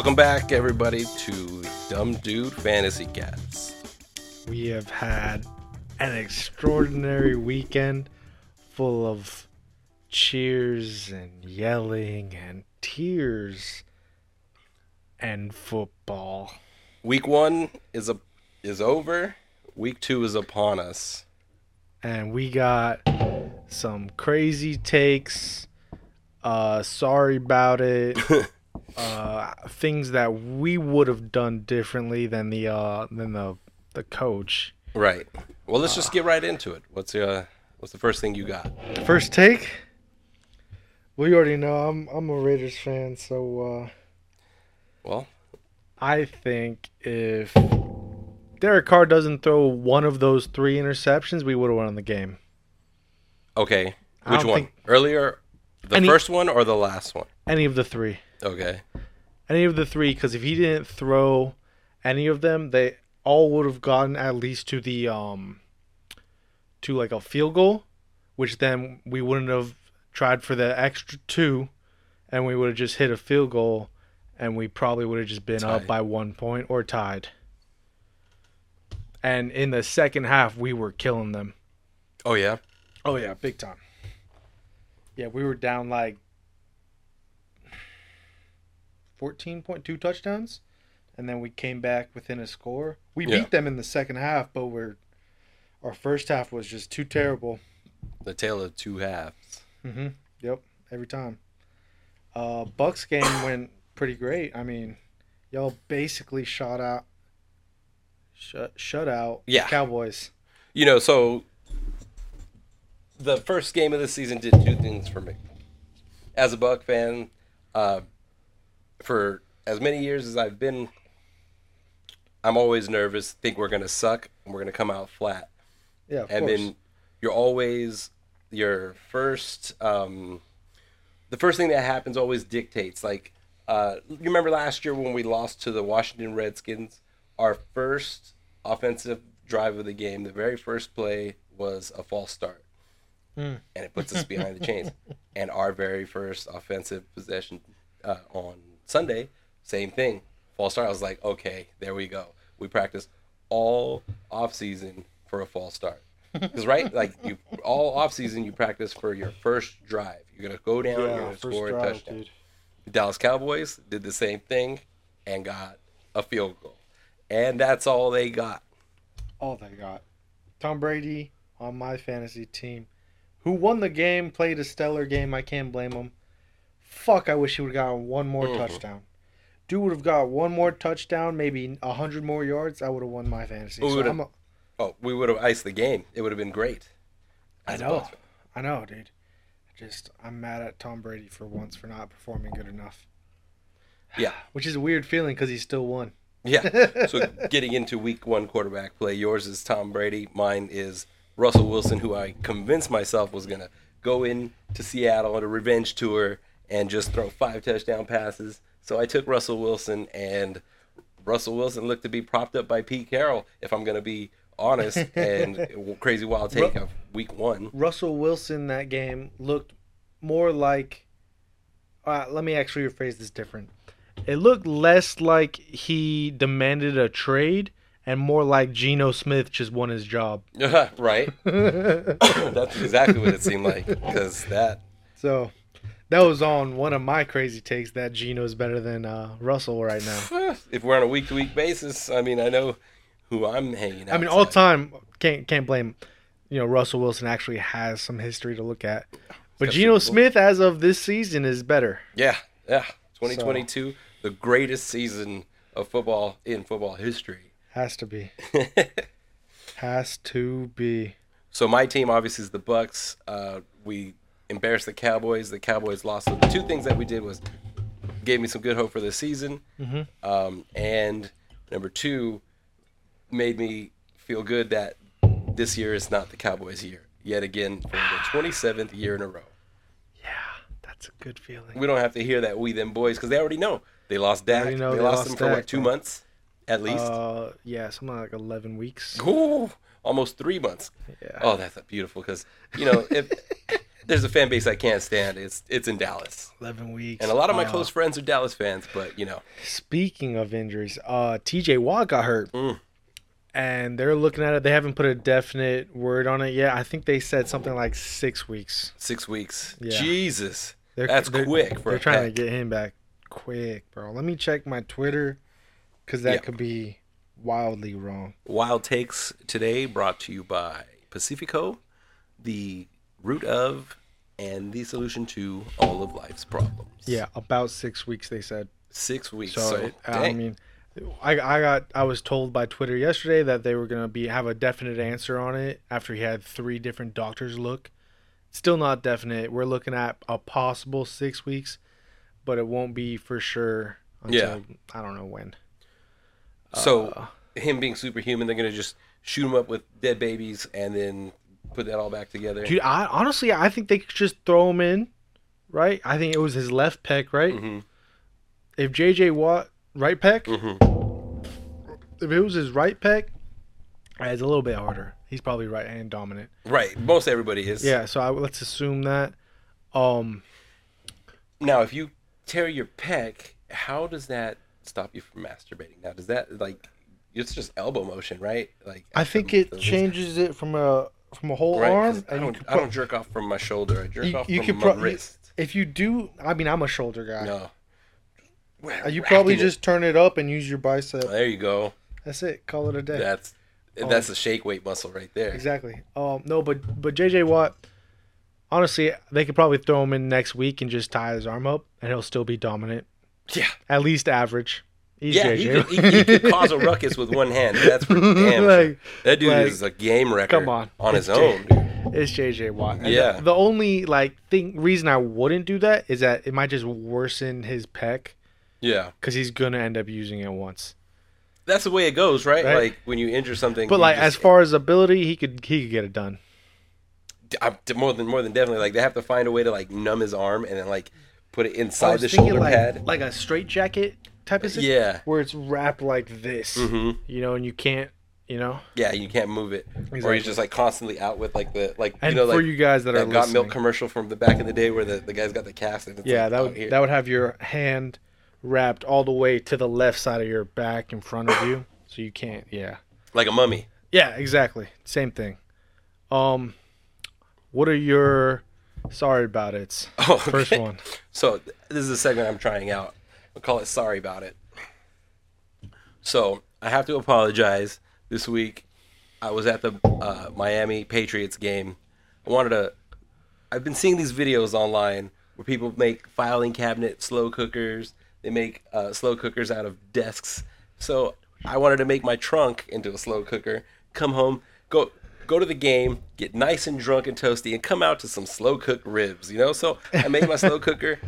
Welcome back, everybody, to Dumb Dude Fantasy Cast. We have had an extraordinary weekend full of cheers and yelling and tears and football. Week one is a is over. Week two is upon us. And we got some crazy takes. Uh sorry about it. uh things that we would have done differently than the uh than the the coach. Right. Well, let's just get right into it. What's uh what's the first thing you got? First take. Well, you already know I'm I'm a Raiders fan, so uh, Well, I think if Derek Carr doesn't throw one of those three interceptions, we would have won the game. okay. Which one? think- Earlier, the Any- first one or the last one? Any of the three, Okay. any of the three, because if he didn't throw any of them, they all would have gotten at least to the um to like a field goal, which then we wouldn't have tried for the extra two, and we would have just hit a field goal, and we probably would have just been up by one point or tied. And in the second half, we were killing them. Oh yeah. Oh yeah, big time. Yeah, we were down like fourteen point two touchdowns, and then we came back within a score. We Yeah. beat them in the second half, but we're our first half was just too terrible. The tale of two halves. Mm-hmm. Yep, every time. Uh, Bucks game went pretty great. I mean, y'all basically shot out, shut shut out Yeah. Cowboys. You know, so the first game of the season did two things for me. As a Buck fan, uh, for as many years as I've been, I'm always nervous. Think we're gonna suck and we're gonna come out flat. Yeah, of and course. then you're always your first um the first thing that happens always dictates like uh you remember last year when we lost to the Washington Redskins our first offensive drive of the game the very first play was a false start Hmm. and it puts us behind the chains and our very first offensive possession uh, on Sunday same thing false start I was like okay there we go we practice all off season for a false start because right, like you all off season, you practice for your first drive. You're gonna go down, you're gonna score a drive, touchdown. dude. The Dallas Cowboys did the same thing and got a field goal, and that's all they got. all they got. Tom Brady on my fantasy team, who won the game, played a stellar game. I can't blame him. Fuck, I wish he would have gotten one more Mhm. touchdown. Dude would have got one more touchdown, maybe a hundred more yards. I would have won my fantasy. We So a, Oh, we would have iced the game. It would have been great. I know, I know, dude. Just I'm mad at Tom Brady for once for not performing good enough. Yeah. Which is a weird feeling because he still won. Yeah. So getting into week one quarterback play, yours is Tom Brady. Mine is Russell Wilson, who I convinced myself was gonna go in to Seattle on a revenge tour and just throw five touchdown passes. So I took Russell Wilson, and Russell Wilson looked to be propped up by Pete Carroll. If I'm gonna be honest, and crazy wild take of week one. Russell Wilson that game looked more like. Uh, let me actually rephrase this different. It looked less like he demanded a trade and more like Geno Smith just won his job. right. That's exactly what it seemed like because that So that was on one of my crazy takes that Geno is better than uh, Russell right now. if we're on a week to week basis, I mean, I know who I'm hanging out. I mean, all time can't can't blame. You know, Russell Wilson actually has some history to look at, but Geno Smith as of this season is better. Yeah, yeah. 2022, the greatest season of football in football history. Has to be. Has to be. so my team obviously is the Bucks. Uh, we embarrassed the Cowboys. The Cowboys lost. So the two things that we did was gave me some good hope for the season, Mhm. um, and number two made me feel good that this year is not the Cowboys' year yet again for the 27th year in a row. Yeah, that's a good feeling. We don't have to hear that we them boys because they already know they lost Dak. they, they lost, lost him for what two months at least. Uh, yeah, something like eleven weeks. Ooh, almost three months. Yeah. Oh, that's beautiful because you know if there's a fan base I can't stand, it's it's in Dallas, Eleven weeks. and a lot of my close friends are Dallas fans. But you know, Speaking of injuries, uh, T.J. Watt got hurt, Mm. and they're looking at it. They haven't put a definite word on it yet. I think they said something like six weeks. six weeks. Yeah. Jesus, They're, that's they're- quick They're trying to get him back quick, bro. Let me check my Twitter, because that Yeah. could be wildly wrong. Wild takes today brought to you by Pacifico, the root of and the solution to all of life's problems. Yeah, about six weeks. They said. six weeks. So, So, I mean, I I got I was told by Twitter yesterday that they were gonna be have a definite answer on it after he had three different doctors look. Still not definite. We're looking at a possible six weeks, but it won't be for sure until Yeah. I don't know when. so Uh, him being superhuman, they're gonna just shoot him up with dead babies and then put that all back together. dude, I honestly I think they could just throw him in, right? I think it was his left pec, right? hmm If JJ Watt right pec, hmm if it was his right pec, it's a little bit harder. He's probably right hand dominant. Right. Most everybody is. Yeah, so I, let's assume that. Um, Now, if you tear your pec, how does that stop you from masturbating? Now, does that like it's just elbow motion, right? Like I think it changes it from a from a whole Right, arm, I don't, could I don't jerk off from my shoulder. I jerk You- off you from my pro- wrist. if you do, I mean, I'm a shoulder guy. No. Uh, You probably it. just turn it up and use your bicep. There you go. That's it. Call it a day. That's Oh. that's a shake weight muscle right there. Exactly. Um, no, but but JJ Watt, honestly, they could probably throw him in next week and just tie his arm up, and he'll still be dominant, Yeah. at least average. He's yeah, he could, he, he could cause a ruckus with one hand. That's for damn. Like, That dude like, is a game record come on. on his own, dude. It's JJ Watt. And Yeah. The, the only like thing reason I wouldn't do that is that it might just worsen his pec Yeah. because he's gonna end up using it once. That's the way it goes, right? Right. Like when you injure something. But like just- as far as ability, he could he could get it done. I'm, more than more than definitely like they have to find a way to like numb his arm and then like put it inside the shoulder like, pad. like a straight jacket type of. Yeah. Where it's wrapped like this, hmm you know, and you can't, you know. Yeah, you can't move it, or Exactly. he's just like constantly out with like the like And you know for like you guys that, are that got listening, milk commercial from the back in the day where the, the guy's got the cast and yeah, like that would here. that would have your hand wrapped all the way to the left side of your back in front of you, so you can't. Yeah. like a mummy. Yeah, exactly. Same thing. Um, what are your sorry about it? Oh, First one. So this is a segment I'm trying out. I'll call it "Sorry About It." So I have to apologize. This week, I was at the uh, Miami Patriots game. I wanted to. I've been seeing these videos online where people make filing cabinet slow cookers. They make uh, slow cookers out of desks. So I wanted to make my trunk into a slow cooker. Come home, go go to the game, get nice and drunk and toasty, and come out to some slow cooked ribs. You know, so I made my slow cooker,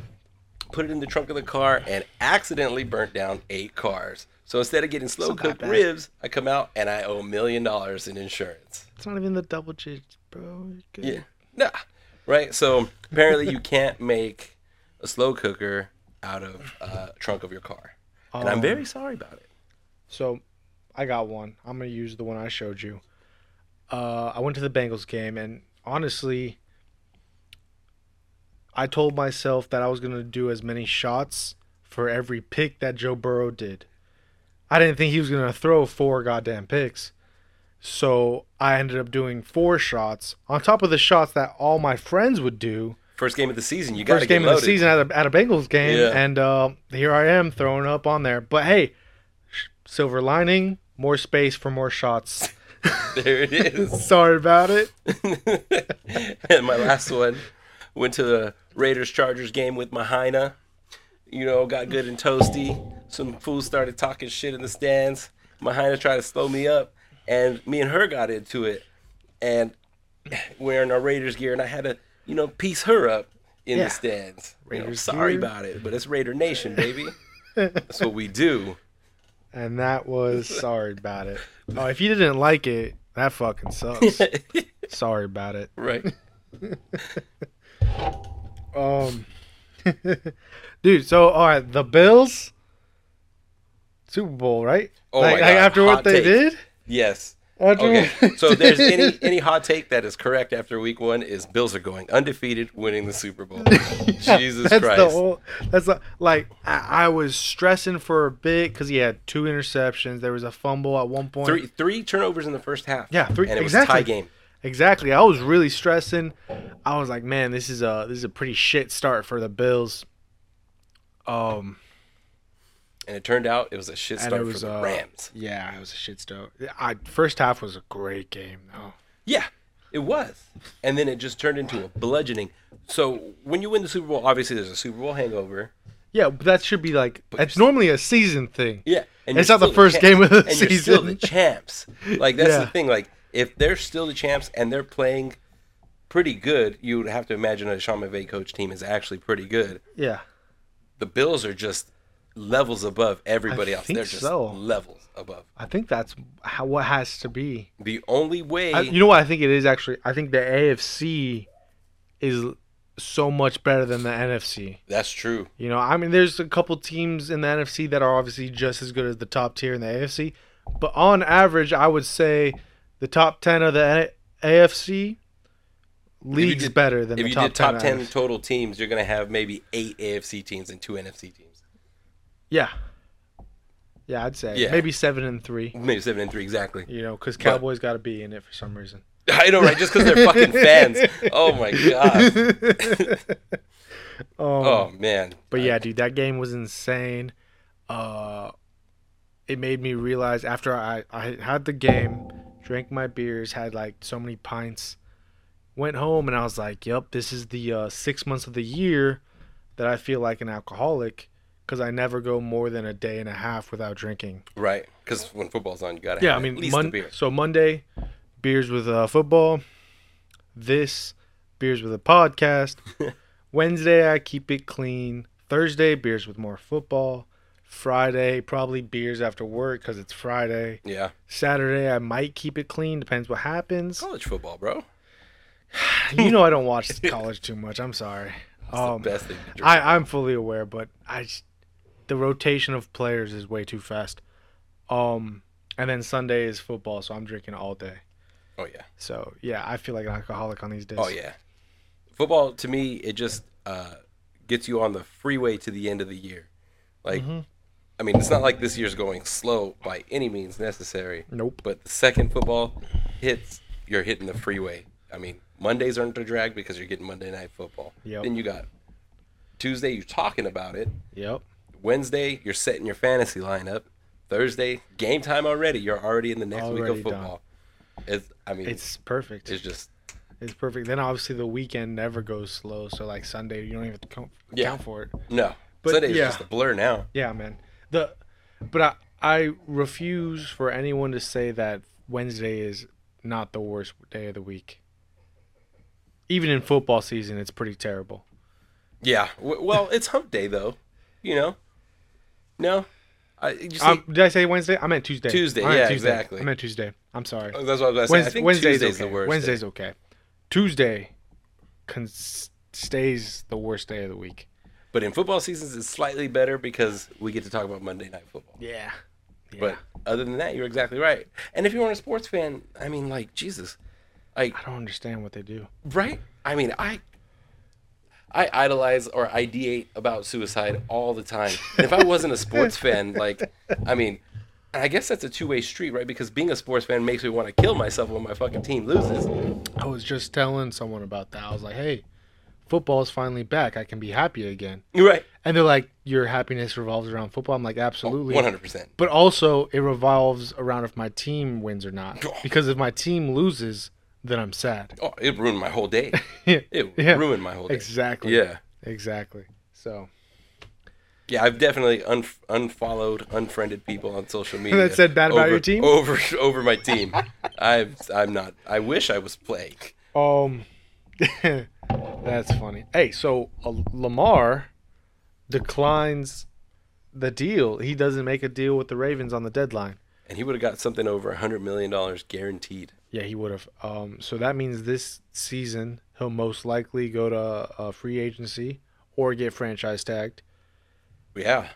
put it in the trunk of the car, and accidentally burnt down eight cars. So instead of getting slow not cooked ribs, I come out and I owe a million dollars in insurance. It's not even the double digits, bro. Yeah. Nah. Right? So apparently you can't make a slow cooker out of uh, trunk of your car. And I'm Um, very sorry about it. So, I got one. I'm gonna use the one I showed you. Uh, I went to the Bengals game, and honestly, I told myself that I was gonna do as many shots for every pick that Joe Burrow did. I didn't think he was gonna throw four goddamn picks, so I ended up doing four shots on top of the shots that all my friends would do. First game of the season, you got to First game of the season at a, at a Bengals game, Yeah. and uh, here I am throwing up on there. But hey, sh- silver lining, more space for more shots. There it is. Sorry about it. and my last one went to the Raiders Chargers game with Mahina. You know, got good and toasty. Some fools started talking shit in the stands. Mahina tried to slow me up, and me and her got into it. And wearing our Raiders gear, and I had to, you know, piece her up in Yeah. the stands. You know, Raiders sorry gear. about it, but it's Raider Nation, baby. That's what we do. And that was sorry about it. Oh, if you didn't like it, that fucking sucks. sorry about it. right. Um, Dude, so all right, the Bills Super Bowl, right? Oh like, my like, God, after what hot they take. did? Yes. After Okay. so if there's any any hot take that is correct after week one is Bills are going undefeated, winning the Super Bowl. Jesus that's Christ. The whole, that's the, like I, I was stressing for a bit because he had two interceptions. There was a fumble at one point. Three three turnovers in the first half. Yeah, three- and it was exactly. a tie game. Exactly. I was really stressing. I was like, man, this is a this is a pretty shit start for the Bills. Um, And it turned out it was a shit start was for the uh, Rams. Yeah, it was a shit start. I first half was a great game though. Yeah, it was. And then it just turned into a bludgeoning. So when you win the Super Bowl, obviously there's a Super Bowl hangover. Yeah, but that should be like it's normally a season thing. Yeah, and It's not the first champ- game of the and You're still the champs. Like that's Yeah. the thing. Like if they're still the champs and they're playing pretty good, you would have to imagine a Sean McVay coach team is actually pretty good. Yeah. The Bills are just levels above everybody I else. They're just so. levels above. I think that's how what has to be. The only way, I, you know what I think it is actually? I think the AFC is so much better than the NFC. that's true. You know, I mean, there's a couple teams in the NFC that are obviously just as good as the top tier in the AFC, but on average, I would say the top ten of the AFC leagues did- better than If the you top did top 10. ten total teams, you're gonna have maybe eight AFC teams and two NFC teams. Yeah, yeah, I'd say Yeah. maybe seven and three. Maybe seven and three exactly. You know, because Cowboys got to be in it for some reason. I know, right? Just because they're fucking fans. Oh my god. Um, Oh man. But yeah, dude, that game was insane. Uh, it made me realize after I, I had the game, drank my beers, had like so many pints, went home, and I was like, "Yep, this is the uh, six months of the year that I feel like an alcoholic because I never go more than a day and a half without drinking." Right, because when football's on, you gotta Yeah, have I mean, Mon- so Monday, beers with uh, football. This beers with a podcast. Wednesday, I keep it clean. Thursday, beers with more football. Friday, probably beers after work because it's Friday. Yeah, Saturday, I might keep it clean. Depends what happens. college football, bro. You know, I don't watch college too much. I'm sorry. It's Um, the best thing to drink. I, I'm fully aware, but I just, the rotation of players is way too fast. Um, and then Sunday is football, so I'm drinking all day. oh yeah, So yeah, I feel like an alcoholic on these days. oh yeah. Football to me, it just uh, gets you on the freeway to the end of the year. Like, Mhm. I mean, it's not like this year's going slow by any means necessary. Nope. But the second football hits, you're hitting the freeway. I mean, Mondays aren't a drag because you're getting Monday night football. Yep. Then you got Tuesday, you're talking about it. Yep. Wednesday, you're setting your fantasy lineup. Thursday, game time already. You're already in the next week Already of done. football. It's, I mean, it's, perfect. It's, just it's perfect. Then obviously the weekend never goes slow. So like Sunday, you don't even have to count, Yeah. count for it. no. But, Sunday is yeah. just a blur now. Yeah, man. The but I I refuse for anyone to say that Wednesday is not the worst day of the week. Even in football season, it's pretty terrible. Yeah. W- well, it's hump day though. You know. No. I see, Um, did I say Wednesday? I meant Tuesday. Tuesday, I meant yeah, Tuesday. exactly. I meant Tuesday. I'm sorry. that's what I was to. I think Wednesday's Tuesday's okay. the worst. Wednesday's day. okay. Tuesday stays the worst day of the week. But in football seasons, it's slightly better because we get to talk about Monday night football. Yeah. But other than that, you're exactly right. And if you weren't a sports fan, I mean, like Jesus, like I don't understand what they do. right? I mean, I I idolize or ideate about suicide all the time. And if I wasn't a sports fan, like, I mean, I guess that's a two way street, right? Because being a sports fan makes me want to kill myself when my fucking team loses. I was just telling someone about that. I was like, "Hey, football's finally back. I can be happy again." Right? And they're like, "Your happiness revolves around football." I'm like, "Absolutely." Hundred percent. But also, it revolves around if my team wins or not. Because if my team loses, then I'm sad. Oh, it ruined my whole day. yeah, It Yeah. ruined my whole day. exactly. Yeah. exactly. So Yeah, I've definitely un- unfollowed, unfriended people on social media That said bad about over- your team? over over my team. I'm I'm not. I wish I was playing. Um, that's funny. Hey, so uh, Lamar declines the deal. He doesn't make a deal with the Ravens on the deadline. And he would have got something over a hundred million dollars guaranteed. Yeah, he would have. Um, so that means this season he'll most likely go to uh, free agency or get franchise tagged. Yeah.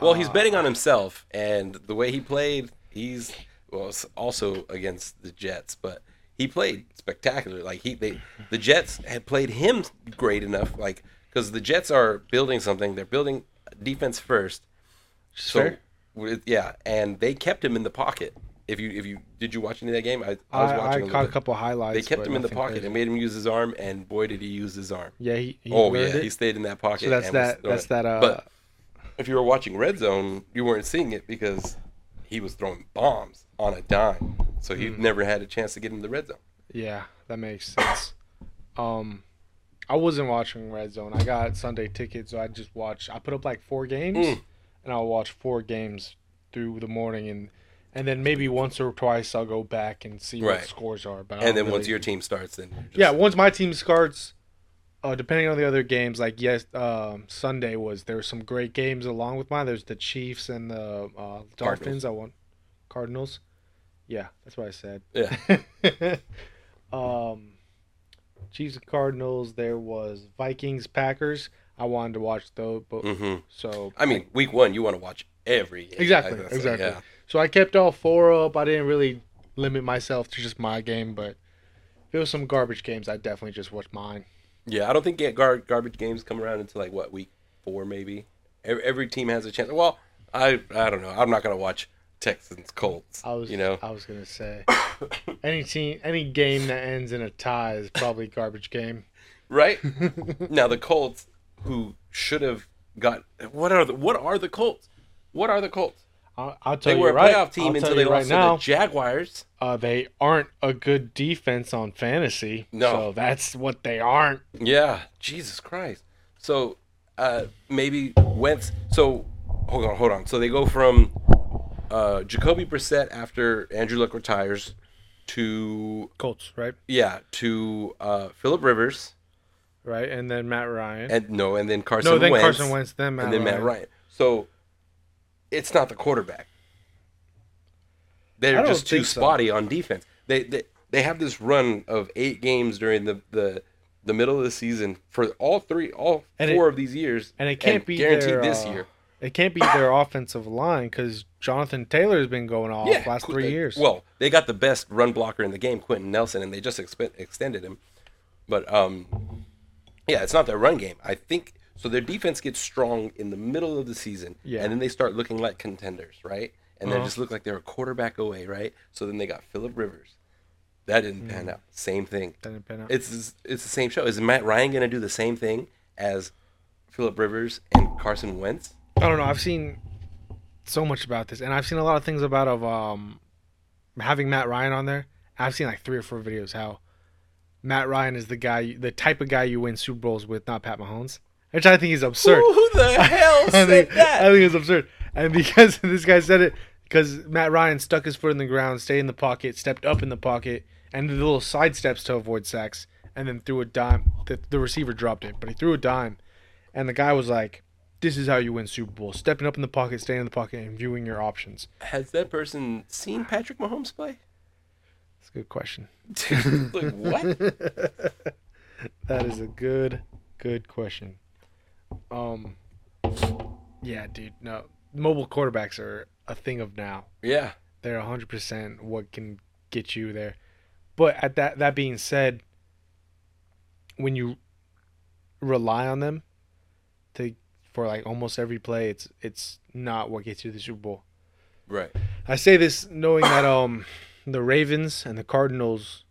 Well, he's Uh, betting on himself, and the way he played, he's well also against the Jets, but he played spectacular. Like he, they, the Jets had played him great enough, like because the Jets are building something. They're building defense first. So, with, yeah, and they kept him in the pocket. If you, if you, did you watch any of that game? I, I was I, watching. I a caught a bit. couple highlights. They kept him in the pocket and made him use his arm, and boy, did he use his arm. Yeah, he, he oh yeah, it. he stayed in that pocket. so that's that. That's it. that. Uh, But if you were watching Red Zone, you weren't seeing it because he was throwing bombs on a dime. So he Mm. never had a chance to get in the red zone. Yeah, that makes sense. um, I wasn't watching Red Zone. I got Sunday tickets, so I just watched. I put up like four games, Mm. and I'll watch four games through the morning, and and then maybe once or twice I'll go back and see Right. what scores are. But And then once your team starts, then just, yeah, once my team starts, uh, depending on the other games, like yes, um, Sunday was there were some great games along with mine. There's the Chiefs and the uh, Dolphins. I won Cardinals. Yeah, that's what I said. yeah, um, Chiefs and Cardinals. There was Vikings Packers. I wanted to watch those, but hmm so I mean, week one, you want to watch every game. exactly, I- exactly. yeah. So I kept all four up. I didn't really limit myself to just my game, but if it was some garbage games, I'd definitely just watch mine. Yeah, I don't think get gar- garbage games come around until like what week four maybe. Every, every team has a chance. Well, I I don't know. I'm not gonna watch Texans Colts. I was, you know, I was gonna say, any team, any game that ends in a tie is probably garbage game. right? now the Colts, who should have got what are the what are the Colts? What are the Colts? I'll, I'll tell They you were a right. playoff team I'll until they you lost right now. to the Jaguars. uh, they aren't a good defense on fantasy. No. So that's what they aren't. Yeah, Jesus Christ. So uh, maybe Wentz. So hold on, hold on. So they go from uh, Jacoby Brissett after Andrew Luck retires to Colts, right? yeah to uh, Philip Rivers Right, and then Matt Ryan. and no, and then Carson. no, then Wentz, Carson Wentz, then Matt and then Ryan. Matt Ryan. So it's not the quarterback. They're just too think so. spotty on defense. They, they they have this run of eight games during the the, the middle of the season for all three, all And four it- of these years, And it can't be guaranteed their, this uh, year. It can't be their offensive line because Jonathan Taylor's been going off last Qu- three uh, years. Well, they got the best run blocker in the game, Quenton Nelson, and they just expe- extended him. But um, yeah, it's not their run game. I think so. Their defense gets strong in the middle of the season, Yeah. and then they start looking like contenders, right? And they Uh-huh. just look like they're a quarterback away, right? So then they got Philip Rivers. That didn't pan out. Same thing. Didn't pan out. It's it's the same show. Is Matt Ryan gonna do the same thing as Philip Rivers and Carson Wentz? I don't know. I've seen so much about this, and I've seen a lot of things about of um having Matt Ryan on there. I've seen like three or four videos how Matt Ryan is the guy, the type of guy you win Super Bowls with, not Pat Mahomes, which I think is absurd. Who the hell I said think, that? I think it's absurd. And because this guy said it, because Matt Ryan stuck his foot in the ground, stayed in the pocket, stepped up in the pocket, and did little side steps to avoid sacks, and then threw a dime. The, the receiver dropped it, but he threw a dime, and the guy was like, "This is how you win Super Bowl: stepping up in the pocket, staying in the pocket, and viewing your options." Has that person seen Patrick Mahomes play? That's a good question. like what? That is a good, good question. Um, yeah, dude. No, mobile quarterbacks are a thing of now. Yeah. they're 100% what can get you there. But at that that being said, when you rely on them to for like almost every play, it's it's not what gets you the Super Bowl. Right. I say this knowing that um the Ravens and the Cardinals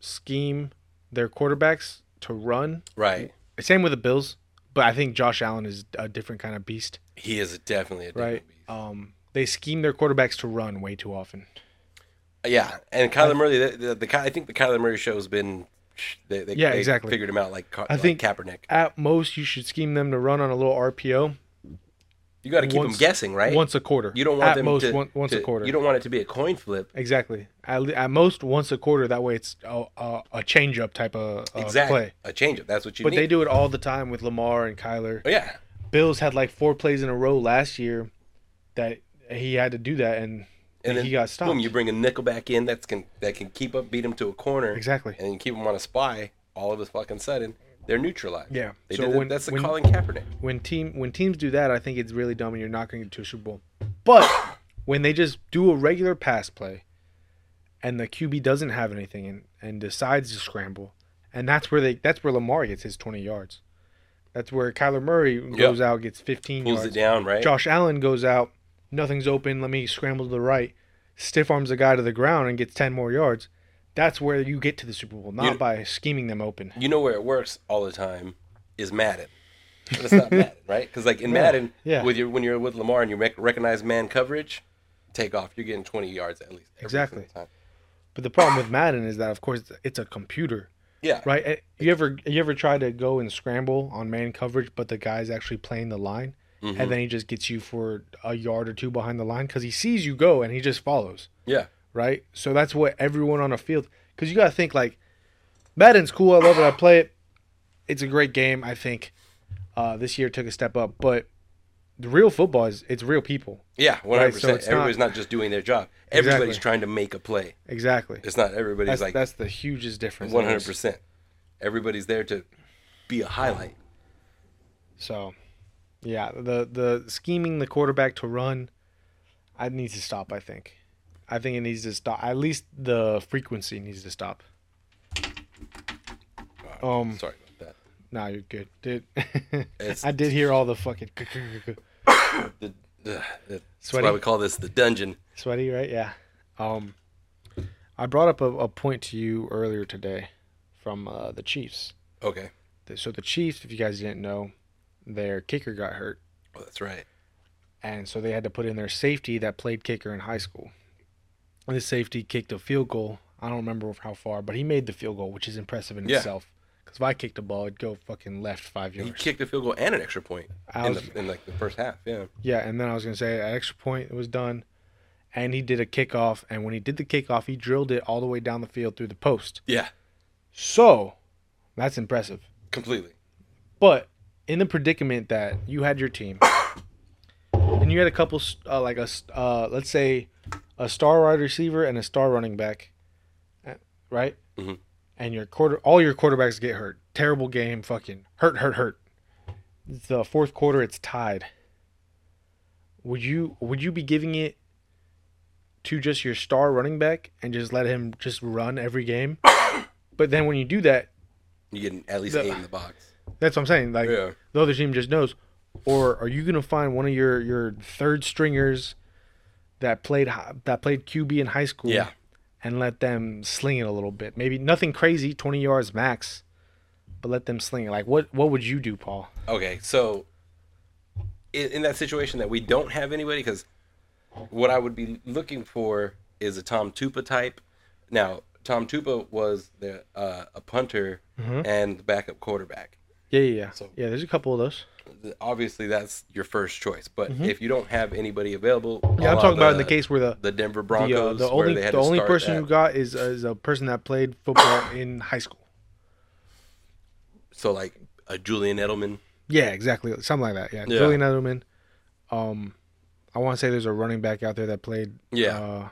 scheme their quarterbacks to run. Right. Same with the Bills, but I think Josh Allen is a different kind of beast, He is definitely a different right? beast. Um they scheme their quarterbacks to run way too often. Yeah, and Kyler Murray. The, the, the I think the Kyler Murray show has been. They, they, Yeah, they exactly. Figured him out like, I like think- Kaepernick. At most, you should scheme them to run on a little RPO You got to keep once- them guessing, right? once a quarter. you don't want at them most to, one, once to- a quarter. You don't want it to be a coin flip. exactly. At, at most once a quarter. That way, it's a, a, a change up type of uh, exactly. play. A change up. That's what you do. But need. they do it all the time with Lamar and Kyler. Oh, yeah. Bills had like four plays in a row last year that he had to do that, and, And then he got stopped. Boom! You bring a nickel back in that's can that can keep up, beat him to a corner, exactly. and you keep him on a spy. All of a fucking sudden, they're neutralized. Yeah. They So when- that's the when- Colin Kaepernick. when team when teams do that, I think it's really dumb and you're not going to get to a Super Bowl. But when they just do a regular pass play and the QB doesn't have anything and, and decides to scramble, and that's where they that's where Lamar gets his 20 yards. That's where Kyler Murray goes out gets 15 Pulls yards. it down, right? Josh Allen goes out, nothing's open, let me scramble to the right, stiff arms the guy to the ground and gets 10 more yards. That's where you get to the Super Bowl, not You- by scheming them open. You know where it works all the time is Madden. But it's not Madden, right? Because like in Yeah, Madden, yeah. with your when you're with Lamar and you rec- recognize man coverage, take off. You're getting 20 yards at least. Exactly. But the problem with Madden is that of course it's a computer. Yeah. Right? Eh, You ever you ever try to go and scramble on man coverage, but the guy's actually playing the line, Mhm. and then he just gets you for a yard or two behind the line because he sees you go and he just follows. Yeah. Right? So that's what everyone on a field. Because you gotta think like, Madden's cool. I love it. I play it. It's a great game. I think uh, this year took a step up, but the real football is it's real people. Yeah. 100. Right, so percent it's not- Everybody's not, just doing their job. Everybody's Exactly. trying to make a play. Exactly. It's not everybody's That's like that's the hugest difference. 100. percent Everybody's there to be a highlight. So, yeah, the the scheming the quarterback to run, I need to stop. I think, I think it needs to stop. At least the frequency needs to stop. Um, Sorry about that. nah, you're good, dude. I did hear all the fucking The, the, that's Sweaty? why we call this the dungeon. sweaty, right? Yeah. Um, I brought up a, a point to you earlier today from uh, the Chiefs. Okay. So the Chiefs, if you guys didn't know, their kicker got hurt. Oh, that's right. and so they had to put in their safety that played kicker in high school. And this safety kicked a field goal. I don't remember how far, but he made the field goal, which is impressive in Yeah. itself. Because if I kicked a ball, it'd go fucking left five yards. He kicked a field goal and an extra point I in, was- the, in like the first half. Yeah. yeah, and then I was gonna say an extra point it was done, and he did a kickoff. And when he did the kickoff, he drilled it all the way down the field through the post. Yeah. So that's impressive. Completely. But in the predicament that you had your team, and you had a couple, uh, like a uh, let's say, a star wide receiver and a star running back, uh, right? Mhm. And your quarter, all your quarterbacks get hurt. Terrible game, fucking hurt, hurt, hurt. The fourth quarter, it's tied. Would you would you be giving it to just your star running back and just let him just run every game? but then when you do that, You get at least The- eight in the box. That's what I'm saying. Like Yeah. the other team just knows. Or are you gonna find one of your your third stringers that played that played QB in high school? Yeah. And let them sling it a little bit. Maybe nothing crazy, twenty yards max, but let them sling it. Like what what would you do, Paul? Okay, so in, in that situation that we don't have anybody, because what I would be looking for is a Tom Tupa type. Now, Tom Tupa was the uh, a punter Mhm. and the backup quarterback. Yeah, yeah, yeah. So- yeah, there's a couple of those. Obviously, that's your first choice. But if you don't have anybody available, Mm-hmm. Yeah, I'm talking about in the the case where the the Denver the, Broncos, uh, the where only they had the only person that. you got is is a person that played football in high school. so like a Julian Edelman. Yeah, exactly. Something like that. Yeah. Yeah. Julian Edelman. Um, I want to say there's a running back out there that played. Yeah. Uh,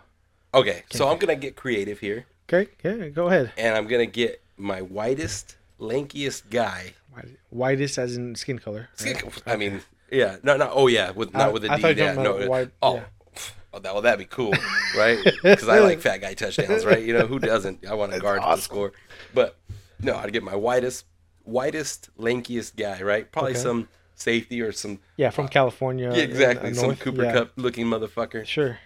Okay, so I'm gonna get creative here, okay. Yeah. Go ahead. and I'm gonna get my whitest, lankiest guy Whitest as in skin color. I mean, yeah, no, no, oh yeah, with I- not with the I D, yeah, no, white- oh, yeah. oh, that well, that'd be cool, right? Because I like fat guy touchdowns, right? You know who doesn't? I want to guard the awesome. score, but no, I'd get my whitest, whitest, lankiest guy, right? Probably Okay. some safety or some Yeah, from California. yeah, exactly, uh, some north. Cooper yeah. Kupp looking motherfucker, Sure.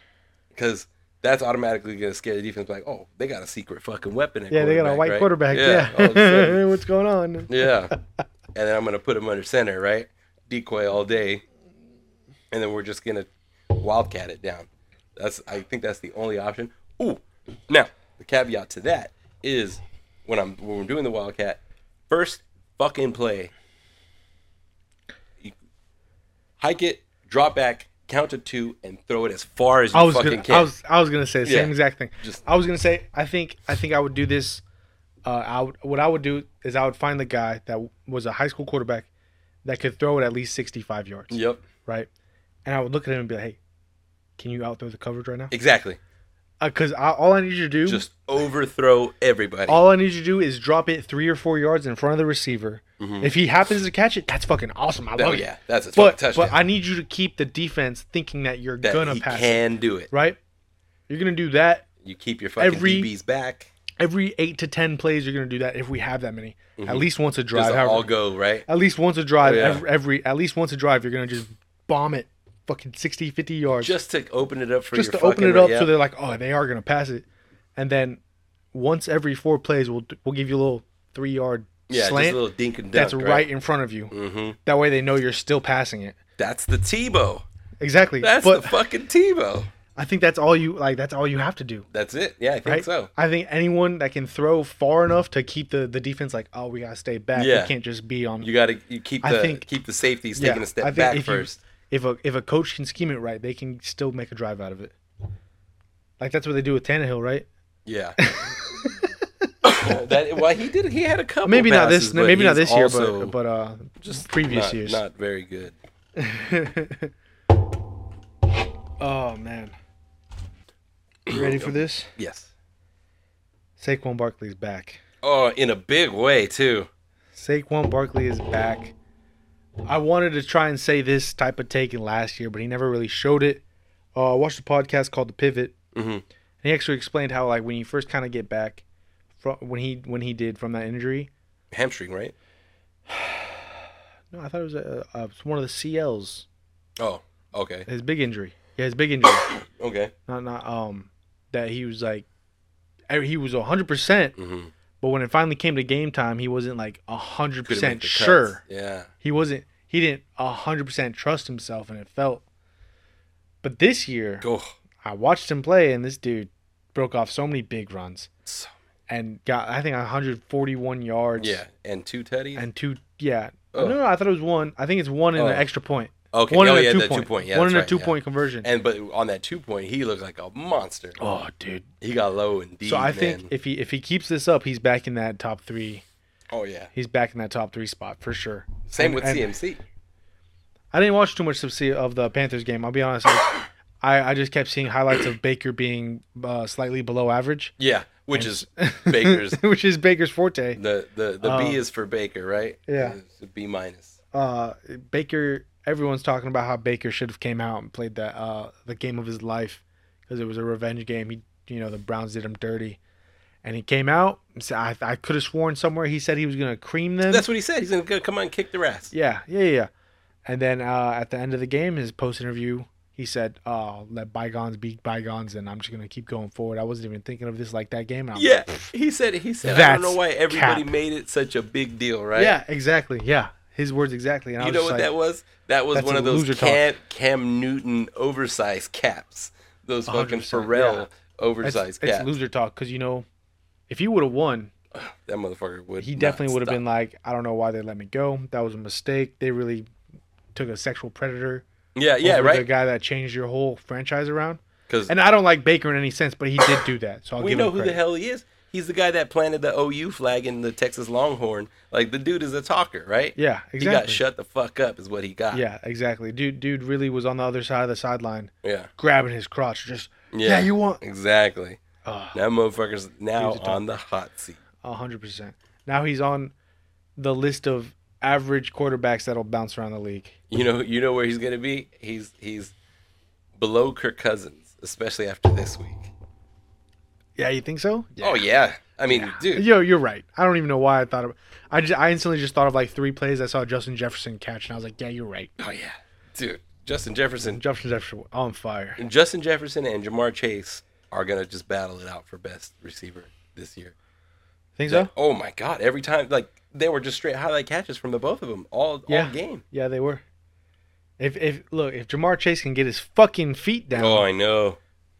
because that's automatically gonna scare the defense. Like, oh, they got a secret fucking weapon. Yeah, they got a white right? quarterback. Yeah. all of a sudden. What's going on? Yeah. and then I'm gonna put him under center, right? Decoy all day. And then we're just gonna wildcat it down. That's I think that's the only option. Ooh. Now, the caveat to that is when I'm when we're doing the wildcat, first fucking play. Hike it, drop back, count to two, and throw it as far as you I was fucking gonna. can. I was. I was gonna say the same Yeah. exact thing. Just- I was gonna say. I think. I think I would do this. Uh, I would, what I would do is I would find the guy that was a high school quarterback that could throw it at least 65 yards, Yep. right? And I would look at him and be like, "Hey, can you outthrow the coverage right now?" Exactly. Because I all I need you to do, Just overthrow everybody. all I need you to do is drop it three or four yards in front of the receiver, Mm-hmm. If he happens to catch it, that's fucking awesome. I love Oh it. yeah, that's a fucking But touchdown. but I need you to keep the defense thinking that you're that gonna pass it, can do it. right? You're gonna do that You keep your fucking Every- DBs back. every eight to ten plays. You're gonna do that if we have that many. At mm-hmm. least once a drive. however- all go right. at least once a drive. Oh, yeah. every, every at least once a drive, you're gonna just bomb it, fucking 60, 50 yards, Just to open it up for just your to open it up yeah. so they're like, oh, they are gonna pass it, and then once every four plays, we'll we'll give you a little three yard yeah, slant just a little dink and dunk. that's right. in front of you. hmm That way they know you're still passing it. That's the Tebow. Exactly. That's but the fucking Tebow. I think that's all you like. That's all you have to do. That's it. Yeah, I think Right? so. I think anyone that can throw far enough to keep the, the defense like, oh, we gotta stay back. Yeah. We can't just be on. You got to you keep I the think- keep the safeties Yeah, taking a step back if you- first. if a if a coach can scheme it right, they can still make a drive out of it. Like that's what they do with Tannehill, right? Yeah. that well, he did. He had a couple. maybe not this, maybe not this year, but but uh, just previous not, years. Not very good. oh man, you ready for this? Yes. Saquon Barkley's back. Oh, in a big way too. Saquon Barkley is back. I wanted to try and say this type of take in last year, but he never really showed it. Uh, I watched a podcast called The Pivot, hmm and he actually explained how like when you first kind of get back from when he when he did from that injury. Hamstring, right? No, I thought it was a, a, one of the CLs. Oh, okay, His big injury. Yeah, his big injury. okay. not not um that he was like he was hundred percent, hmm but when it finally came to game time, he wasn't like 100% sure. cuts. Yeah. He wasn't. He didn't hundred percent trust himself, and it felt. But this year. I watched him play, and this dude broke off so many big runs So- and got I think 141 yards. Yeah, and two tutties. And two, yeah. Oh. No, no, I thought it was one. I think it's one in Oh. an extra point. okay. One oh in a yeah, two the point. two point. Yeah, one in a two yeah. point conversion. And but on that two point, he looked like a monster. oh, dude. He got low and deep. So I think if he if he keeps this up, he's back in that top three. Oh yeah. He's back in that top three spot for sure. Same And- with and CMC. I didn't watch too much of of the Panthers game. I'll be honest. I, I, I just kept seeing highlights of Baker being uh, slightly below average, Yeah, which is Baker's. which is Baker's forte. The the the Uh, B is for Baker, right? yeah. B minus. Uh, Baker. Everyone's talking about how Baker should have came out and played that uh, the game of his life because it was a revenge game. He, you know, the Browns did him dirty, and he came out. and said- I, I could have sworn somewhere he said he was gonna cream them. That's what he said. He's gonna come on and kick their ass. Yeah, yeah, yeah. And then uh, at the end of the game, his post interview, he said, "Oh, let bygones be bygones, and I'm just gonna keep going forward." I wasn't even thinking of this like that game. And I'm Yeah, he said. He said. I don't know why everybody cap. made it such a big deal, right? yeah, exactly. Yeah, his words exactly. And I You know what like, that was? That was one of those. Cam, Cam Newton oversized caps. Those fucking 100%, Pharrell yeah. oversized It's, caps. it's loser talk because you know, if he would have won, that motherfucker would. he definitely would have been like, "I don't know why they let me go. That was a mistake. They really took a sexual predator Yeah, yeah, over the guy that changed your whole franchise around." Because And I don't like Baker in any sense, but he did do that. So I'll we know who the hell he is. He's the guy that planted the OU flag in the Texas Longhorn. Like the dude is a talker, right? Yeah, exactly. He got shut the fuck up, is what he got. Yeah, exactly. Dude, dude really was on the other side of the sideline, yeah, grabbing his crotch. Just yeah. yeah, you want exactly. uh, That motherfucker's now on the hot seat. a hundred percent. Now he's on the list of average quarterbacks that'll bounce around the league. You know, you know where he's gonna be. He's he's below Kirk Cousins, especially after this week. Yeah, you think so? Oh yeah, I mean, dude. Yo, you're right. I don't even know why I thought of. I just, I instantly just thought of like three plays I saw Justin Jefferson catch, and I was like, yeah, you're right. Oh yeah, dude. Justin Jefferson, Justin Jefferson on fire. Justin Jefferson, and Ja'Marr Chase are gonna just battle it out for best receiver this year. Think so? Oh my god! Every time, like they were just straight highlight catches from the both of them all Yeah. all game. Yeah, they were. If if look, if Ja'Marr Chase can get his fucking feet down, Oh, I know.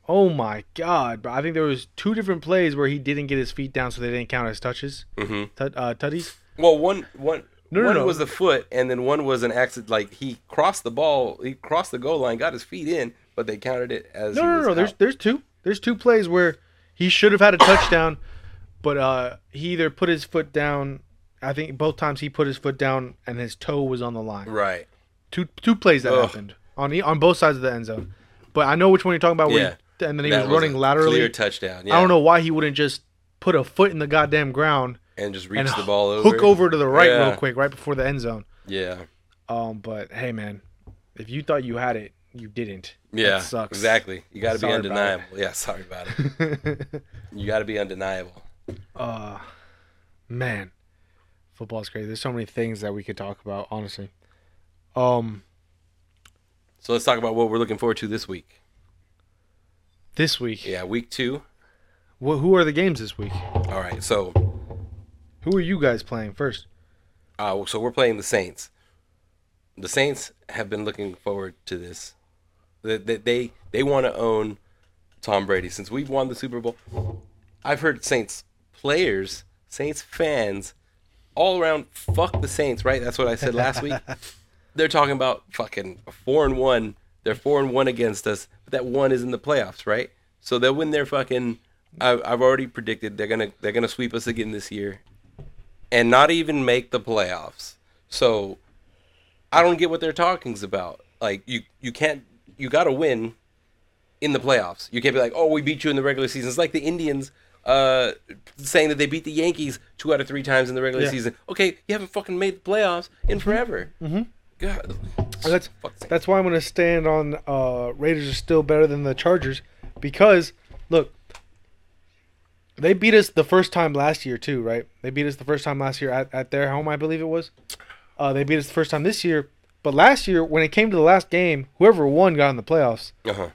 Oh my god, bro! I think there was two different plays where he didn't get his feet down, so they didn't count as touches, hmm tut, uh, tutties. Well, one one No, no, one no. was the foot, and then one was an accident. Like he crossed the ball, he crossed the goal line, got his feet in, but they counted it as No, no, no. There's there's two. There's two plays where he should have had a touchdown, but uh, he either put his foot down. I think both times he put his foot down and his toe was on the line. right. Two two plays that Ugh. happened on e- on both sides of the end zone. But I know which one you're talking about. Yeah. he, and then he That was running a laterally. clear touchdown. Yeah. I don't know why he wouldn't just put a foot in the goddamn ground and just reach and the ball over. hook over to the right Yeah. real quick, right before the end zone. Yeah, Um, but hey, man, if you thought you had it, you didn't. yeah, exactly. You got to be undeniable. Yeah, sorry about it. you got to be undeniable. Uh, man, football's crazy. There's so many things that we could talk about. Honestly, um, So let's talk about what we're looking forward to this week. this week, Yeah, week two. wh- who are the games this week? All right, so Who are you guys playing first? uh, so we're playing the Saints. The Saints have been looking forward to this. They they they, they want to own Tom Brady since we've won the Super Bowl. I've heard Saints players, Saints fans, all around fuck the Saints. Right? That's what I said last week. They're talking about fucking four and one. They're four and one against us, but that one is in the playoffs, right? So they'll win their fucking. I, I've already predicted they're gonna they're gonna sweep us again this year, and not even make the playoffs. So I don't get what they're talking about. Like you you can't you got to win in the playoffs. You can't be like, oh, we beat you in the regular season. It's like the Indians uh, saying that they beat the Yankees two out of three times in the regular Yeah. season. Okay, you haven't fucking made the playoffs in forever. Mm-hmm. God, That's that's why I'm gonna stand on uh, Raiders are still better than the Chargers because look, they beat us the first time last year too, right? They beat us the first time last year at, at their home, I believe it was. Uh, they beat us the first time this year, but last year when it came to the last game, whoever won got in the playoffs, uh-huh.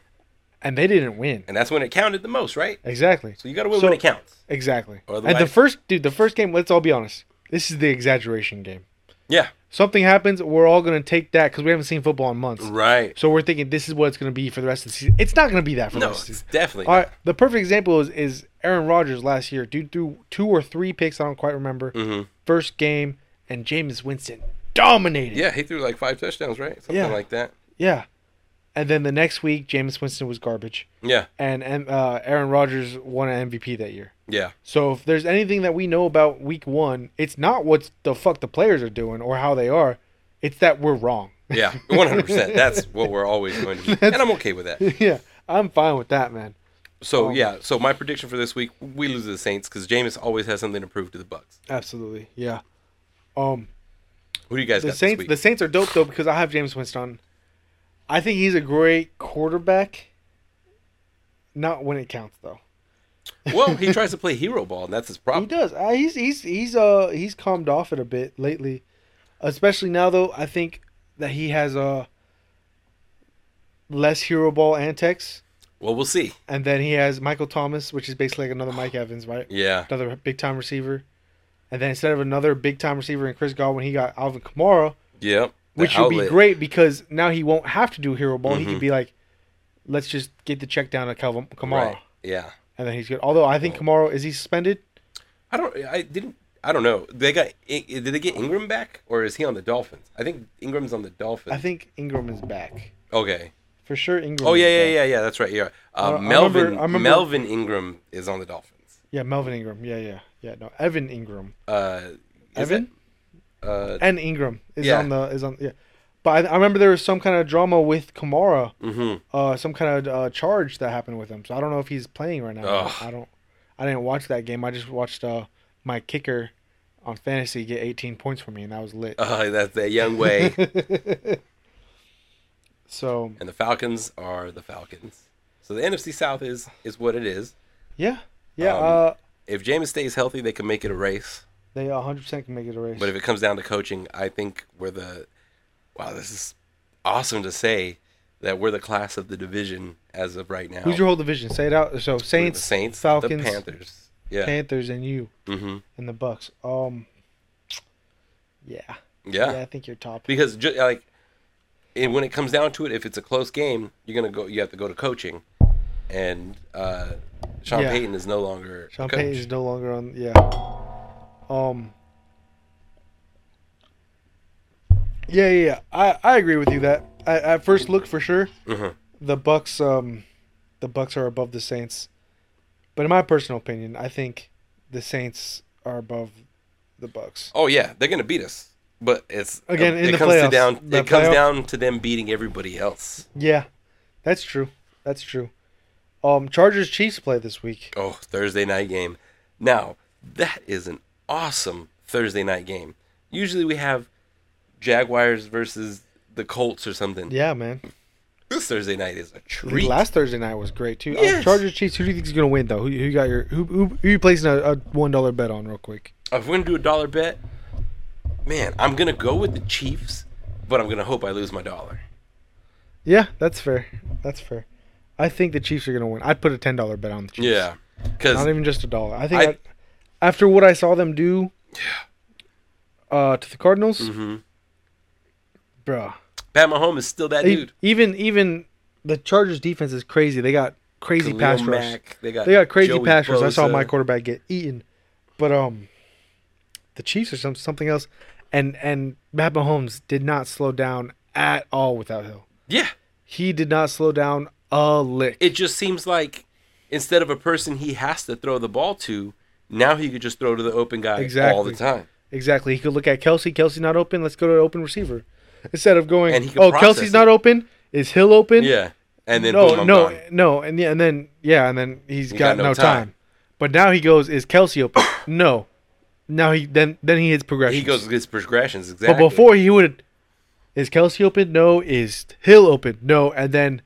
And they didn't win. and that's when it counted the most, right? Exactly. So you got to win So- when it counts. Exactly. Or And the first dude, the first game. Let's all be honest. This is the exaggeration game. Yeah, Something happens, we're all gonna take that because we haven't seen football in months. right. So we're thinking this is what it's going to be for the rest of the season. It's not going to be that for the No, rest of the season. definitely. All right, the perfect example is is Aaron Rodgers last year. Dude threw two or three picks. I don't quite remember. Mm-hmm. First game, and Jameis Winston dominated. Yeah, he threw like five touchdowns, right? Something Yeah. like that. yeah. And then the next week, Jameis Winston was garbage, Yeah, and and uh, Aaron Rodgers won an MVP that year. yeah, So if there's anything that we know about Week One, it's not what the fuck the players are doing or how they are. It's that we're wrong. yeah. One hundred percent. That's what we're always going to do, and I'm okay with that. yeah, I'm fine with that, man. So Um, yeah, so my prediction for this week, we lose to the Saints because Jameis always has something to prove to the Bucks. Absolutely, yeah. Um, Who do you guys the got Saints this week? the Saints are dope though because I have Jameis Winston. I think he's a great quarterback. Not when it counts though. well, he tries to play hero ball, and that's his problem. He does. Uh, he's he's he's uh he's calmed off it a bit lately, especially now though. I think that he has uh less hero ball antics, Well, we'll see. and then he has Michael Thomas, which is basically like another Mike Evans, right? Yeah, Another big time receiver, and then instead of another big time receiver in Chris Godwin, he got Alvin Kamara. yep. Which would be great because now he won't have to do hero ball. He Mhm. can be like, let's just get the check down to Calvin Kamara, Right. Yeah. and then he's good. Although I think Kamara is he suspended? I don't. I didn't. I don't know. They got. Did they get Ingram back, or is he on the Dolphins? I think Ingram's on the Dolphins. I think Ingram is back Okay. for sure. Ingram. Oh yeah, yeah, yeah, yeah. That's right. Yeah. Uh, I Melvin. remember- I remember- Melvin Ingram is on the Dolphins. yeah. Melvin Ingram. Yeah, yeah, yeah. No, Evan Ingram. Uh, Evan? Uh, and Ingram is Yeah. on the is on yeah. But I, I remember there was some kind of drama with Kamara, hmm uh, some kind of uh, charge that happened with him. So I don't know if he's playing right now. Ugh. I don't. I didn't watch that game. I just watched uh, my kicker on fantasy get 18 points for me, and that was lit. Uh, that's that young way. so and the Falcons are the Falcons. So the NFC South is is what it is. yeah, yeah. Um, uh, If Jameis stays healthy, they can make it a race. They 100 percent can make it a race. But if it comes down to coaching, I think we're the wow. This is awesome to say that we're the class of the division as of right now. Who's your whole division? Say it out. So Saints, Saints, Falcons, the Panthers. Yeah. Panthers, and you hmm and the Bucks. Um, yeah, Yeah. yeah. I think you're top. Because ju- like, and when it comes down to it, if it's a close game, you're gonna go. You have to go to coaching, and uh, Sean Yeah. Payton is no longer Sean. Payton is no longer on. Yeah. Um. Yeah, yeah, yeah. I, I agree with you that at, at first look for sure Mhm. the Bucks um the Bucks are above the Saints, but in my personal opinion, I think the Saints are above the Bucks. Oh yeah, they're gonna beat us. But it's Again, in it the comes to playoffs. down. The it comes playoff- down to them beating everybody else. Yeah, that's true. That's true. Um, Chargers Chiefs play this week. Oh, Thursday night game. Now that is an awesome Thursday night game. Usually we have Jaguars versus the Colts or something. Yeah, man. This Thursday night is a treat. Last Thursday night was great too. Uh, Yes. Chargers Chiefs. Who do you think is gonna win though? Who, who you got your who who, who you placing a, a one dollar bet on real quick? if we're gonna do a dollar bet, man, I'm gonna go with the Chiefs, but I'm gonna hope I lose my dollar. Yeah, that's fair. That's fair. I think the Chiefs are gonna win. I'd put a ten dollar bet on the Chiefs. Yeah, because Not even just a dollar. I think I- I- after what I saw them do, uh, to the Cardinals, hmm bruh. Pat Mahomes is still that E- dude. Even even the Chargers defense is crazy. They got crazy Khalil pass rush. They got They got crazy Joey pass rush. I saw my quarterback get eaten, but um, the Chiefs are some something else, and and Matt Mahomes did not slow down at all without Hill. Yeah, He did not slow down a lick. it just seems like instead of a person he has to throw the ball to, now he could just throw to the open guy exactly. all the time. Exactly. He could look at Kelce. Kelce's not open. Let's go to the open receiver. Instead of going, And he oh, Kelce's it. not open. Is Hill open? Yeah, and then no, boom, no, gone. no, and yeah, and then yeah, and then he's He got, no, time. But now he goes, is Kelce open? no. Now he then then he hits progression. He goes his progressions exactly. But before he would, is Kelce open? No. Is Hill open? No. And then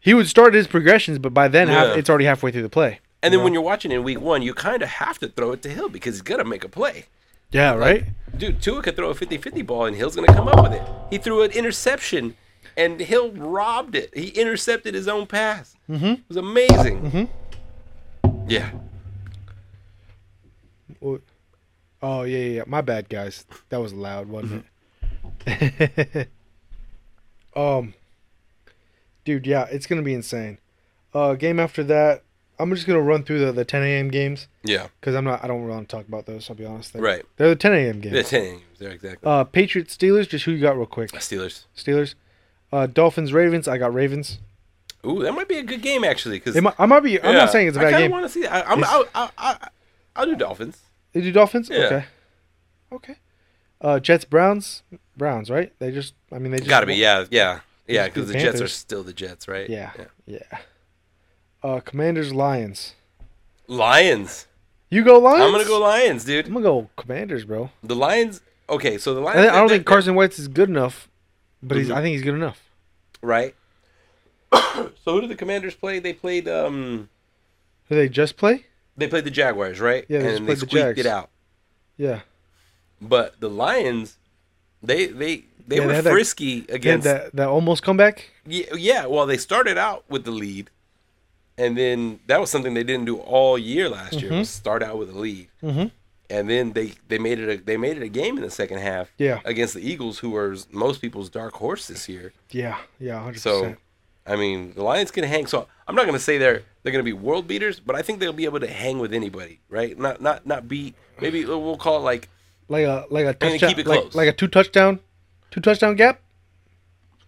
he would start his progressions, but by then half, it's already halfway through the play. And then you when you're watching in week one, you kind of have to throw it to Hill because he's gonna make a play. Yeah, right. Dude, Tua could throw a 50-50 ball and Hill's gonna come up with it. He threw an interception and Hill robbed it. He intercepted his own pass. Mm-hmm. It was amazing. Mm-hmm. Yeah. Oh yeah, yeah, yeah. My bad, guys. That was loud, wasn't Mm-hmm. it? um, dude, yeah, it's gonna be insane. Uh, game after that, I'm just gonna run through the, the 10 a.m. games Yeah. because I'm not. I don't really want to talk about those. I'll be honest. They're, Right. They're the 10 a.m. games. The 10 games there exactly. Uh, Patriots Steelers. Just who you got real quick? Steelers. Steelers. Uh, Dolphins Ravens. I got Ravens. Ooh, that might be a good game actually. Because It might, I might be. I'm not saying it's a bad game. I game. want to see. That. I, I'm. It's- I'll, I'll, I'll, I'll do Dolphins. They do Dolphins. Yeah. Okay. Okay. Uh, Jets Browns. Browns, right? They just. I mean, they just Got to be. Yeah. Yeah. Yeah. Just Because the Jets are Panthers. still the Jets, right? Yeah. Yeah. Uh, Commanders Lions. Lions. You go Lions. I'm gonna go Lions, dude. I'm gonna go Commanders, bro. The Lions. Okay, so the Lions. I, I don't think Carson Wentz is good enough, but he's. Mhm. I think he's good enough. Right. so who did the Commanders play? They played. Um. Who they just play? They played the Jaguars, right? Yeah, they just and played they the squeaked it out. Yeah. But the Lions, they they they Yeah, were that- frisky Again, against. that that almost comeback. Yeah, yeah, well, they started out with the lead, and then that was something they didn't do all year last year. Mhm. Was start out with a lead, Mm-hmm. and then they they made it a they made it a game in the second half. Yeah. against the Eagles, who are most people's dark horse this year. Yeah. Yeah. Hundred So. I mean, the Lions can hang. So I'm not gonna say they're they're gonna be world beaters, but I think they'll be able to hang with anybody, right? Not not not beat. Maybe we'll call it like Like a like a touchdown. keep it like, close. like a two touchdown, two touchdown gap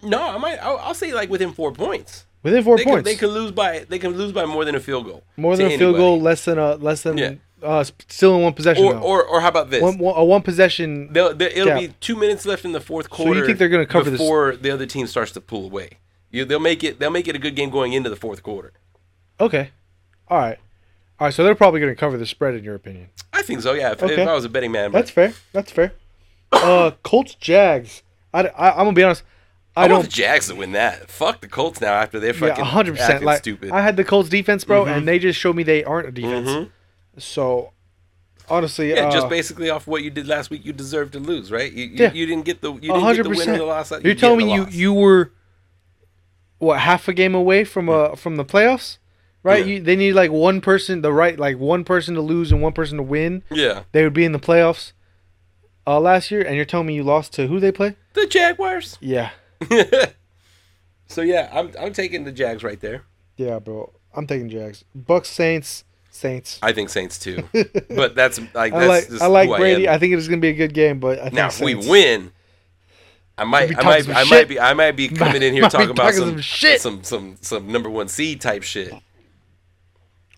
no. I might. I'll, I'll say like within four points. Within four they points. Could, they could lose by they can lose by more than a field goal. More than a field anybody. goal, less than a less than Yeah. uh still in one possession. Or, or or how about this? one, one, a one possession. They'll, they it'll Yeah. be two minutes left in the fourth quarter. So you think they're gonna cover this- before the other team starts to pull away? You, they'll make it. They'll make it a good game going into the fourth quarter. Okay, all right, all right. So they're probably going to cover the spread in your opinion. I think so. Yeah. If, Okay. if I was a betting man, but That's fair. That's fair. Uh, Colts Jags. I, I, I am gonna be honest. I, I, don't. want the Jags to win that. Fuck the Colts now after they're fucking yeah, fucking hundred percent. acting Like stupid. I had the Colts defense, bro, Mhm. and they just showed me they aren't a defense. Mm-hmm. So honestly, Yeah, uh, just basically off what you did last week, you deserve to lose, right? You, you, Yeah. you didn't get the you didn't get hundred the win or the loss. You're telling me you you were what half a game away from uh from the playoffs, right? Yeah. You, they need like one person, the right like one person to lose and one person to win. yeah They would be in the playoffs. Uh, last year, and you're telling me you lost to who they play? the Jaguars. Yeah, so yeah, I'm I'm taking the Jags right there. yeah, bro. I'm taking Jags. Bucks, Saints, Saints. I think Saints too, but that's like I that's like just I like who I Brady. am. I, think it is gonna be a good game, but I think Now if we win, I might, be I might, I shit. might be, I might be coming in here Might talking about talking some, some shit. some, some, some number one seed type shit.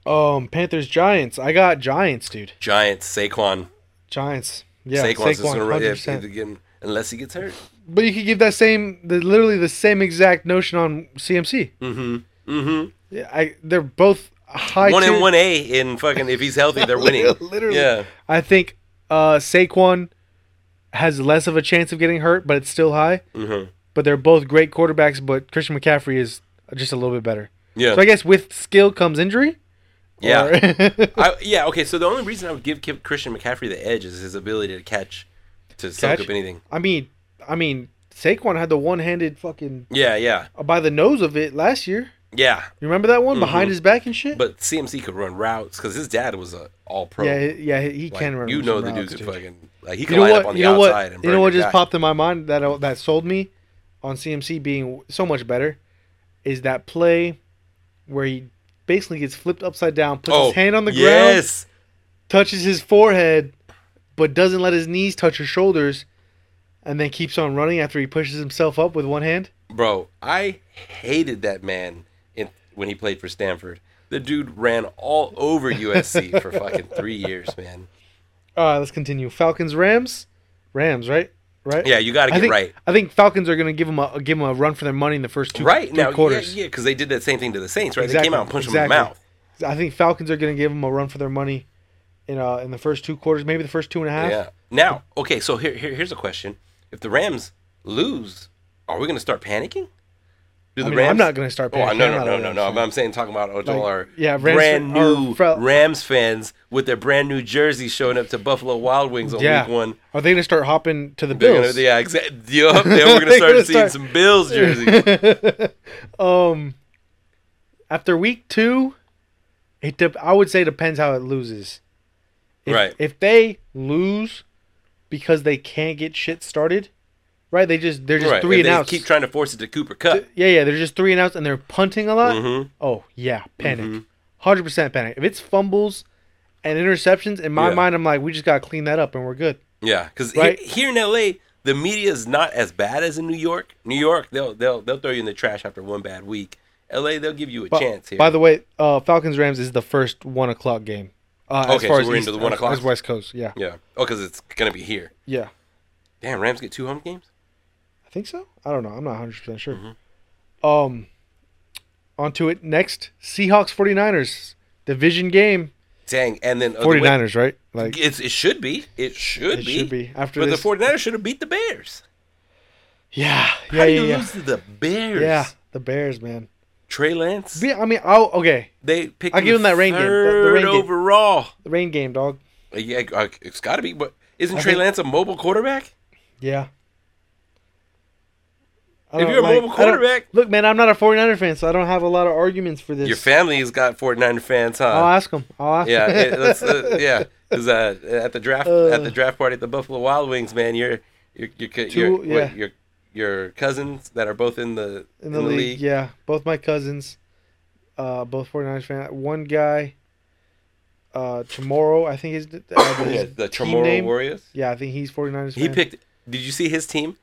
Um, Panthers, Giants. I got Giants, dude. Giants, Saquon, Giants. Yeah, Saquon's Saquon, just gonna run hundred yeah, percent. again unless he gets hurt. But you could give that same, the, literally the same exact notion on CMC. Mm-hmm. Mm-hmm. Yeah, I they're both high. one tier- and one A in fucking if he's healthy, they're winning. Literally. Yeah. I think Uh, Saquon has less of a chance of getting hurt, but it's still high. Mm-hmm. But they're both great quarterbacks. But Christian McCaffrey is just a little bit better. Yeah. So I guess with skill comes injury. Yeah. I, yeah. Okay. So the only reason I would give Christian McCaffrey the edge is his ability to catch, to soak up anything. I mean, I mean, Saquon had the one-handed fucking Yeah. Yeah. by the nose of it last year. Yeah. You remember that one behind Mhm. his back and shit? But CMC could run routes because his dad was a all pro. yeah, yeah, he Like, can run. You know the dudes dude fucking like he You know line what? up on the You know outside what? and You know what just guy. popped in my mind that that sold me on CMC being so much better is that play where he basically gets flipped upside down, puts his hand on the ground, Oh, yes. touches his forehead, but doesn't let his knees touch his shoulders, and then keeps on running after he pushes himself up with one hand. Bro, I hated that man in when he played for Stanford. The dude ran all over USC for fucking three years, man. All right, let's continue. Falcons, Rams, Rams, right? Right. Yeah, you got to I get think right. I think Falcons are gonna give him a give him a run for their money in the first two Right now, quarters. yeah, yeah, because they did that same thing to the Saints, right? They came out and punched them in the mouth. I think Falcons are going to give them a run for their money in uh in the first two quarters, maybe the first two and a half. Yeah. Now, okay, so here, here here's a question: If the Rams lose, are we going to start panicking? Do I mean, I'm not going to start. Oh panicking. no no no no no! But I'm saying talking about all Like, our yeah, Rams brand new Rams fans with their brand new jerseys showing up to Buffalo Wild Wings on Yeah. week one. Are they going to start hopping to the Bills? Gonna, yeah, exactly. Yup, then we're gonna start seeing some Bills jerseys. um, after week two, it de- I would say depends how it loses. If, Right. If they lose because they can't get shit started, right? They just they're just right. three and outs. keep trying to force it to Cooper Kupp. yeah, yeah, they're just three and outs and they're punting a lot. Mm-hmm. Oh yeah, panic, Mhm. 100 percent panic. If it's fumbles and interceptions, in my Yeah. mind, I'm like, we just gotta clean that up and we're good. Yeah, because Right. here, in LA, the media is not as bad as in New York. New York, they'll they'll they'll throw you in the trash after one bad week. LA, they'll give you a But- chance here. By the way, uh, Falcons Rams is the first one o'clock game. Uh, as Okay, far so as we're East- into the one o'clock? as West Coast. Yeah, yeah. Oh, because it's gonna be here. yeah. Damn, Rams get two home games. I think so. I don't know. I'm not 100 percent sure. Mm-hmm. Um, on to it next. Seahawks 49ers division game. Dang, and then uh, the way- 49ers, right? Like It's, it should be. It should be. it be. should be after But this. the 49ers should have beat the Bears. yeah, How yeah, do you yeah. lose to the Bears? Yeah, the Bears, man. Trey Lance. Be- I mean, oh, okay. They picked. I'll give him that rain game. The- the third rain game. overall. The rain game, dog. Uh, Yeah, uh, it's got to be. But isn't I Trey think- Lance a mobile quarterback? Yeah. If you're a like- mobile quarterback- look, man, I'm not a 49er fan, so I don't have a lot of arguments for this. Your family's got 49er fans, huh? I'll ask them. I'll ask. yeah, it, uh, yeah. Because uh, at the draft Uh. at the draft party at the Buffalo Wild Wings, man, you're you're you're, Two- you're, what, yeah. your your cousins that are both in the in the, league, Yeah, both my cousins, uh, both 49ers fan. One guy, uh, Chamorro, I think is the, uh, Yeah, the Chamorro name. Warriors. Yeah, I think he's 49ers He fan. picked. Did you see his team?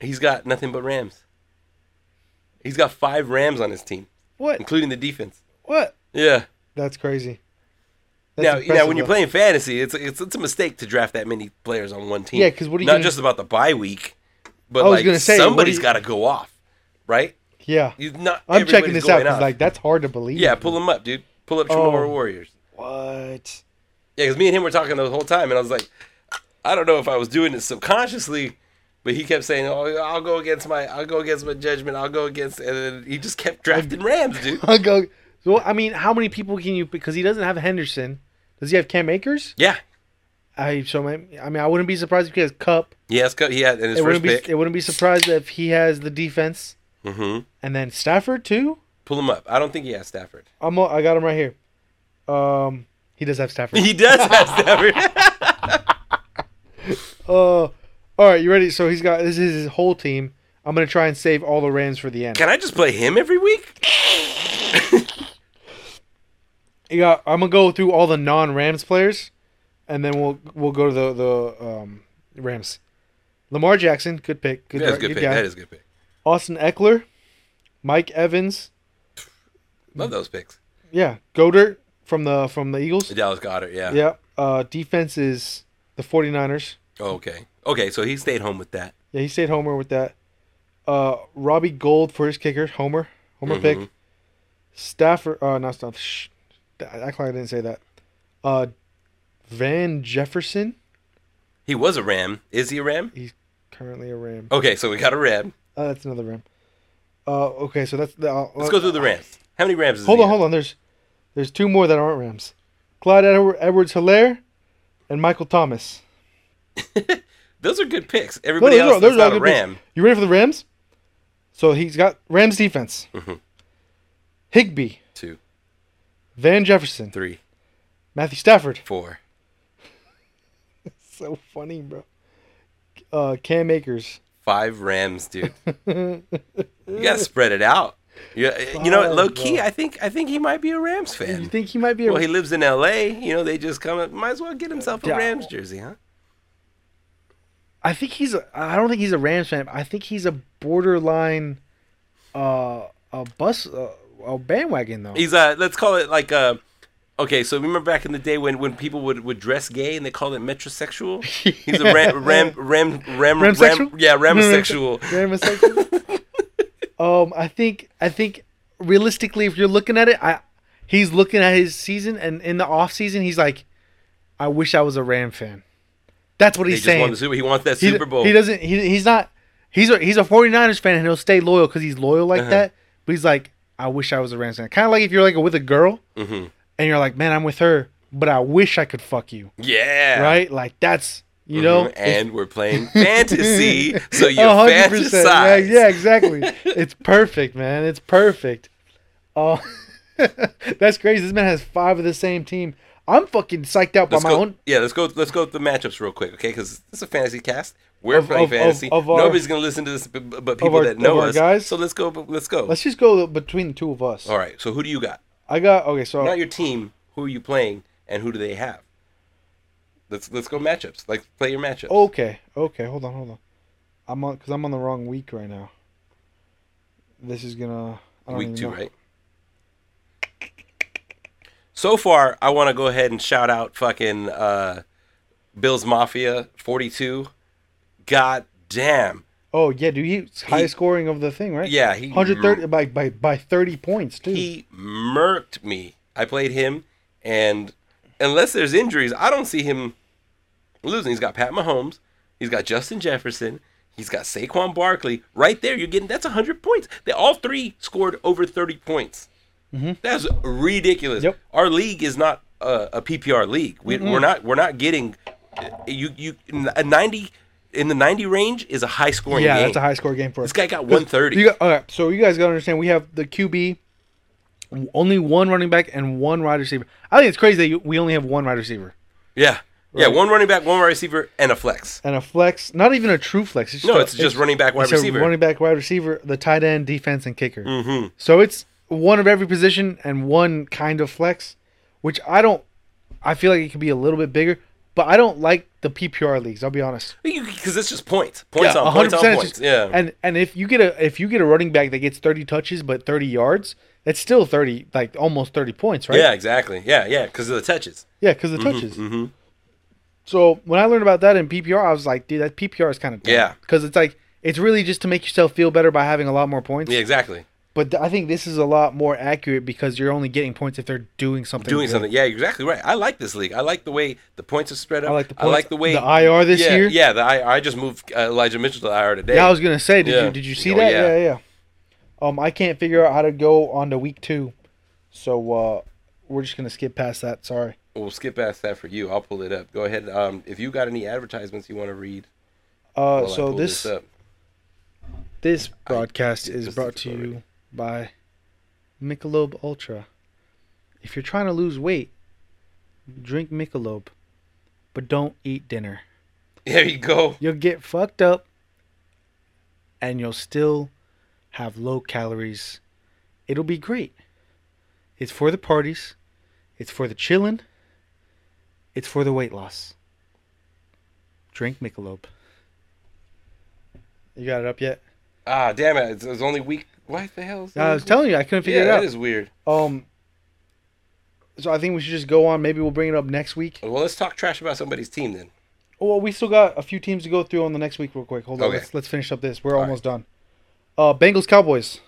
He's got nothing but Rams. He's got five Rams on his team, what? including the defense. What? Yeah. That's crazy. That's now, now when you're though. playing fantasy, it's it's it's a mistake to draft that many players on one team. Yeah, 'cause what are you not gonna- just about the bye week, but I was like gonna say, somebody's got to go off, right? Yeah, You not. I'm checking this out off. like that's hard to believe. yeah, pull him up, dude. Pull up Oh. Chamorro Warriors. What? Yeah, because me and him were talking the whole time, and I was like, I don't know if I was doing it subconsciously, but he kept saying, "Oh, I'll go against my, I'll go against my judgment, I'll go against," and then he just kept drafting Rams, dude. I'll go. So I mean, how many people can you? Because he doesn't have Henderson. Does he have Cam Akers? Yeah, I so I I mean, I wouldn't be surprised if he has Kupp. he has, Kupp. he had in his It first wouldn't be. pick. It wouldn't be surprised if he has the defense hmm and then Stafford too. Pull him up. I don't think he has Stafford. I'm. a- I got him right here. Um, he does have Stafford. He does have Stafford. Uh, all right, you ready? So he's got this is his whole team. I'm gonna try and save all the Rams for the end. Can I just play him every week? You got. I'm gonna go through all the non-Rams players, and then we'll we'll go to the the um, Rams. Lamar Jackson, good pick. Good, That's good, good pick. guy. That is a good pick. Austin Ekeler, Mike Evans, Love those picks. yeah, Goedert from the from the Eagles. Dallas Goedert. Yeah. Yeah. Uh, defense is the 49ers. Oh, okay. Okay. So he stayed home with that. Yeah, he stayed Homer with that. Uh, Robbie Gould for his kicker, Homer, Homer Mhm. pick. Stafford, uh, not Stafford. Shh, I act like I didn't say that. Uh, Van Jefferson He was a Ram. Is he a Ram? He's currently a Ram. Okay, so we got a Ram. Oh, that's another Ram. Uh, okay, so that's the. Uh, Let's go through the Rams. How many Rams? Is Hold on, hold on. There's, there's two more that aren't Rams. Clyde Edwards Helaire, and Michael Thomas. Those are good picks. Everybody are- else those that's are all not a good picks. Ram. You ready for the Rams? So he's got Rams defense. Mhm. Higbee, Two, Van Jefferson, three, Matthew Stafford. four. So funny, bro. Uh, Cam Akers. Five Rams, dude. you gotta spread it out. Yeah, you know, Five, low key, bro. I think I think he might be a Rams fan. You think he might be a? Well, he lives in L.A. You know, they just come. Up. Might as well get himself a Yeah. Rams jersey, huh? I think he's. A, I don't think he's a Rams fan. I think he's a borderline, uh, a bus, uh, a bandwagon though. He's a. let's call it like uh, okay. So remember back in the day when when people would, would dress gay and they called it metrosexual. He's a ram ram ram ram ram. Yeah, ramsexual. Ramsexual? um, I think. I think realistically, if you're looking at it, I he's looking at his season, and in the off season, he's like, I wish I was a Ram fan. That's what He he's saying. Super. He wants that Super Bowl. he doesn't. He, he's not. He's a he's a 49ers fan and he'll stay loyal because he's loyal like Uh-huh. that. But he's like, I wish I was a Rams fan. Kind of like if you're like with a girl hmm and you're like, man, I'm with her, but I wish I could fuck you. Yeah. Right? Like that's you know. Mhm. And we're playing fantasy, so you fantasize. percent. Yeah, exactly. it's perfect, man. It's perfect. Oh, that's crazy. This man has five of the same team. I'm fucking psyched out by Let's my go. own. Yeah, let's go. Let's go with the matchups real quick, okay? Because it's a fantasy cast. We're Of- playing of- fantasy. of our- Nobody's gonna listen to this, but, people our- that know us. guys? So let's go. Let's go. Let's just go between the two of us. All right. So who do you got? I got okay. So Not your team. Who are you playing, and who do they have? Let's let's go matchups. Like play your matchups. okay, okay. Hold on, hold on. I'm on because I'm on the wrong week right now. This is gonna. I don't week two, know. right? So far, I want to go ahead and shout out fucking uh, Bills Mafia 42. God damn. Oh yeah, dude. He's highest scoring of the thing, right? Yeah, he 130 by by by 30 points too. He murked me. I played him, and unless there's injuries, I don't see him losing. He's got Pat Mahomes. He's got Justin Jefferson. He's got Saquon Barkley. Right there, you're getting that's 100 points. They all three scored over 30 points. Mm-hmm. That's ridiculous. Yep. Our league is not a, a PPR league. We, we're not. We're not getting you. You a 90 in the 90 range is a high scoring game. yeah, game. that's a high score game for us. this guy got 130. You got, all right, so you guys gotta understand. We have the QB, only one running back and one wide receiver. I think it's crazy that you, we only have one wide receiver Yeah. Yeah, one running back, one wide receiver, and a flex. and a flex. Not even a true flex. It's No, it's just running back, wide it's receiver. Running back, wide receiver, the tight end, defense, and kicker. Mm-hmm. So it's one of every position and one kind of flex, which I don't. I feel like it could be a little bit bigger, but I don't like the PPR leagues. I'll be honest. Because it's just points, points on 100% points on points. just- yeah, And and if you get a if you get a running back that gets 30 touches but 30 yards, that's still 30 like almost 30 points, right? yeah, exactly. Yeah, yeah, because of the touches. Yeah, because of the touches. Mm-hmm. So when I learned about that in PPR, I was like, dude, that PPR is kind of Yeah. Because it's like it's really just to make yourself feel better by having a lot more points. Yeah, exactly. But I think this is a lot more accurate because you're only getting points if they're doing something. Doing good. something. Yeah, exactly right. I like this league. I like the way the points are spread out. I like the points, I like the way the IR this yeah, year. Yeah, the I, I just moved uh, Elijah Mitchell to the IR today. Yeah, I was gonna say, did Yeah. you did you see Oh, that? yeah. Yeah. yeah, Um, I can't figure out how to go on to week two, so uh, we're just gonna skip past that. Sorry. We'll skip past that for you. I'll pull it up. Go ahead. Um, if you got any advertisements you want to read, Uh, so this up. this broadcast did is this brought to you by Michelob Ultra. If you're trying to lose weight, drink Michelob, but don't eat dinner. There you go. You'll get fucked up, and you'll still have low calories. It'll be great. It's for the parties. It's for the chillin'. It's for the weight loss. Drink Michelob. You got it up yet? Ah, damn it! It's, it's only week. What the hell? Is that I was telling you, I couldn't figure yeah, it out. Yeah, that is weird. Um. So I think we should just go on. Maybe we'll bring it up next week. Well, let's talk trash about somebody's team then. Oh, well, we still got a few teams to go through on the next week, real quick. Hold on, Okay. let's let's finish up this. We're All almost done. Uh, Bengals Cowboys.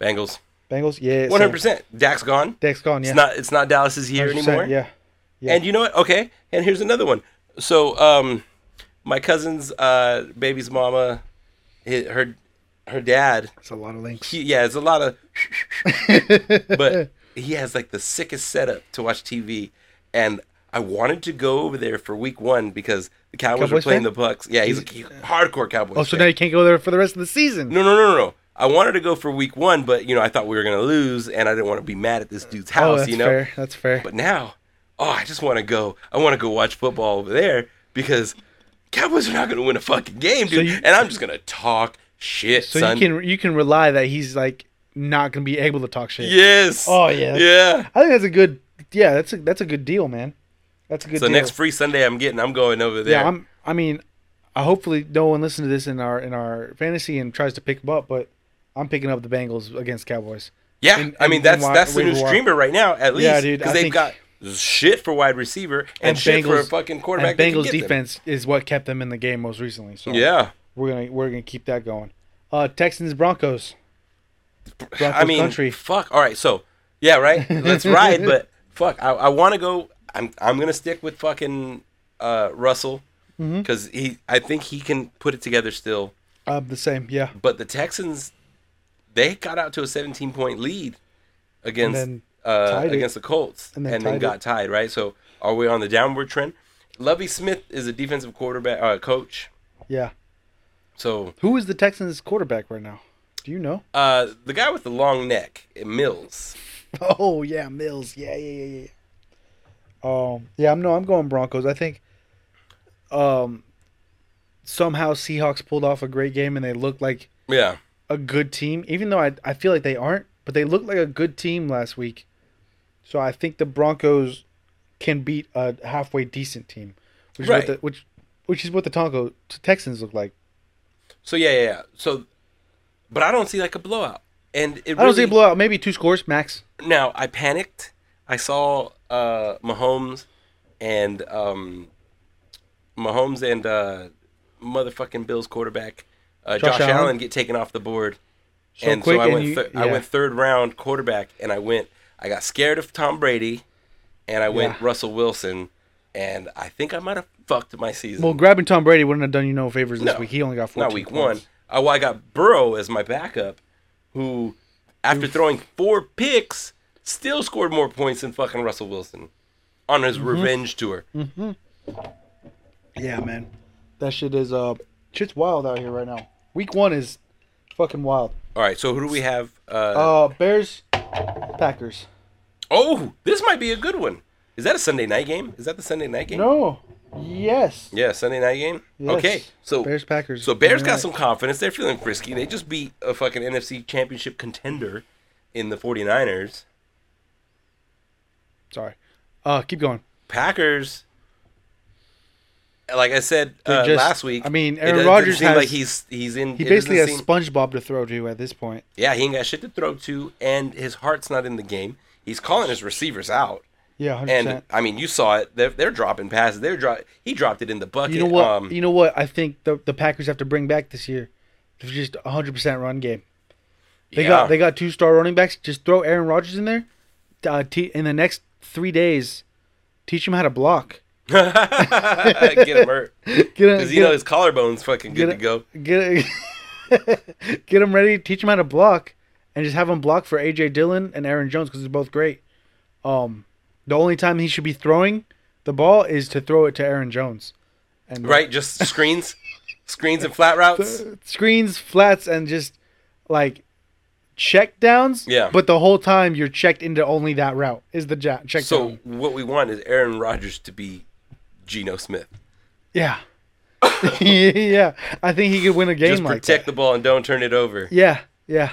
Bengals, Bengals, yeah. one hundred percent. Dak's gone. Deck's gone. Yeah. It's not. It's not Dallas's year anymore. Yeah. Yeah. And you know what? Okay. And here's another one. So, um, my cousin's uh, baby's mama, her her dad. It's a lot of links. He, yeah, it's a lot of, but he has like the sickest setup to watch TV, and I wanted to go over there for week one because the Cowboys, were playing fan? the Bucks. Yeah, he's a he's a hardcore Cowboys. Oh, so fan. now you can't go there for the rest of the season. No, no, no, no, no. I wanted to go for week one, but you know, I thought we were gonna lose, and I didn't want to be mad at this dude's oh, house. that's you know, fair. That's fair. but now, oh, I just want to go. I want to go watch football over there because Cowboys are not gonna win a fucking game, dude. you- and I'm just gonna talk shit, so son. you can you can rely that he's like not gonna be able to talk shit. yes. Oh, yeah. Yeah. I think that's a good. Yeah, that's a that's a good deal, man. That's a good So deal. next free Sunday I'm getting, I'm going over there. yeah, I'm. I mean, I hopefully no one listens to this in our in our fantasy and tries to pick them up, but I'm picking up the Bengals against Cowboys. yeah, in- I mean in- that's in that's the new streamer right now, at least. Yeah, dude, Because they've got shit for wide receiver and, And shit for a Bengals- fucking quarterback. And Bengals get them. defense is what kept them in the game most recently. So Yeah. We're gonna we're gonna keep that going. Uh, Texans Broncos. Broncos I mean, country. fuck. All right, so yeah, right. Let's ride, but fuck, I, I want to go. I'm I'm gonna stick with fucking uh, Russell Mm-hmm. because he. I think he can put it together still. Uh, the same, yeah. But the Texans, they got out to a 17 point lead against uh, against the Colts, And and then then, got it. tied. Right. So are we on the downward trend? Lovie Smith is a defensive quarterback uh, coach. Yeah. So Who is the Texans quarterback right now? Do you know? uh, the guy with the long neck, Mills. Oh yeah, Mills. Yeah, yeah, yeah, yeah. Um, yeah, I'm no, I'm going Broncos. I think, um, somehow Seahawks pulled off a great game and they looked like Yeah. a good team, even though I I feel like they aren't, but they looked like a good team last week. So I think the Broncos can beat a halfway decent team, which Right. is what the, which which is what the Tonko Texans look like. So yeah, yeah, yeah. So, but I don't see like a blowout. And it I don't see a blowout, maybe two scores max. Now I panicked. I saw uh, Mahomes and um, Mahomes and uh, motherfucking Bills quarterback uh, Josh Josh, Allen? Allen. get taken off the board, So and quick, so I and went. you- thir- I went third round quarterback, and I went. I got scared of Tom Brady, and I went Yeah. Russell Wilson, and I think I might have fucked my season. Well, grabbing Tom Brady wouldn't have done you no favors this No, week. He only got 14 not week points. one. I, well, I got Burrow as my backup, who, after throwing four picks, still scored more points than fucking Russell Wilson on his revenge tour. Yeah, man. That shit is uh shit's wild out here right now. Week one is fucking wild. All right, so who do we have? Uh, Uh Bears Packers. oh, this might be a good one. Is that a Sunday night game? Is that the Sunday night game? No. Yes. Yeah, Sunday night game. Yes. Okay, so Bears Packers. So Bears got some confidence. They're feeling frisky. They just beat a fucking NFC championship contender in the 49ers. Sorry. Uh keep going. Packers, like I said uh, just- last week. I mean, Aaron Rodgers seem has- like he's he's in. He basically has seem- SpongeBob to throw to at this point. yeah, he ain't got shit to throw to, and his heart's not in the game. He's calling his receivers out, Yeah, 100%. and I mean, you saw it. They're, they're dropping passes. They're drop. He dropped it in the bucket. you know what? Um, you know what I think the the Packers have to bring back this year? It's just a 100% run game. They yeah. got they got two star running backs. Just throw Aaron Rodgers in there. Uh, te- in the next three days, teach him how to block. get him hurt Get him, because you know his collarbone's fucking good to go. get get him ready. Teach him how to block, and just have him block for AJ Dillon and Aaron Jones because they're both great. Um, the only time he should be throwing the ball is to throw it to Aaron Jones. And Right, just screens, screens and flat routes. screens, flats, and just like check downs. Yeah. But the whole time you're checked into only that route is the ja- check So down. what we want is Aaron Rodgers to be Geno Smith. Yeah. yeah. I think he could win a game Just like protect that. the ball and don't turn it over. Yeah. Yeah.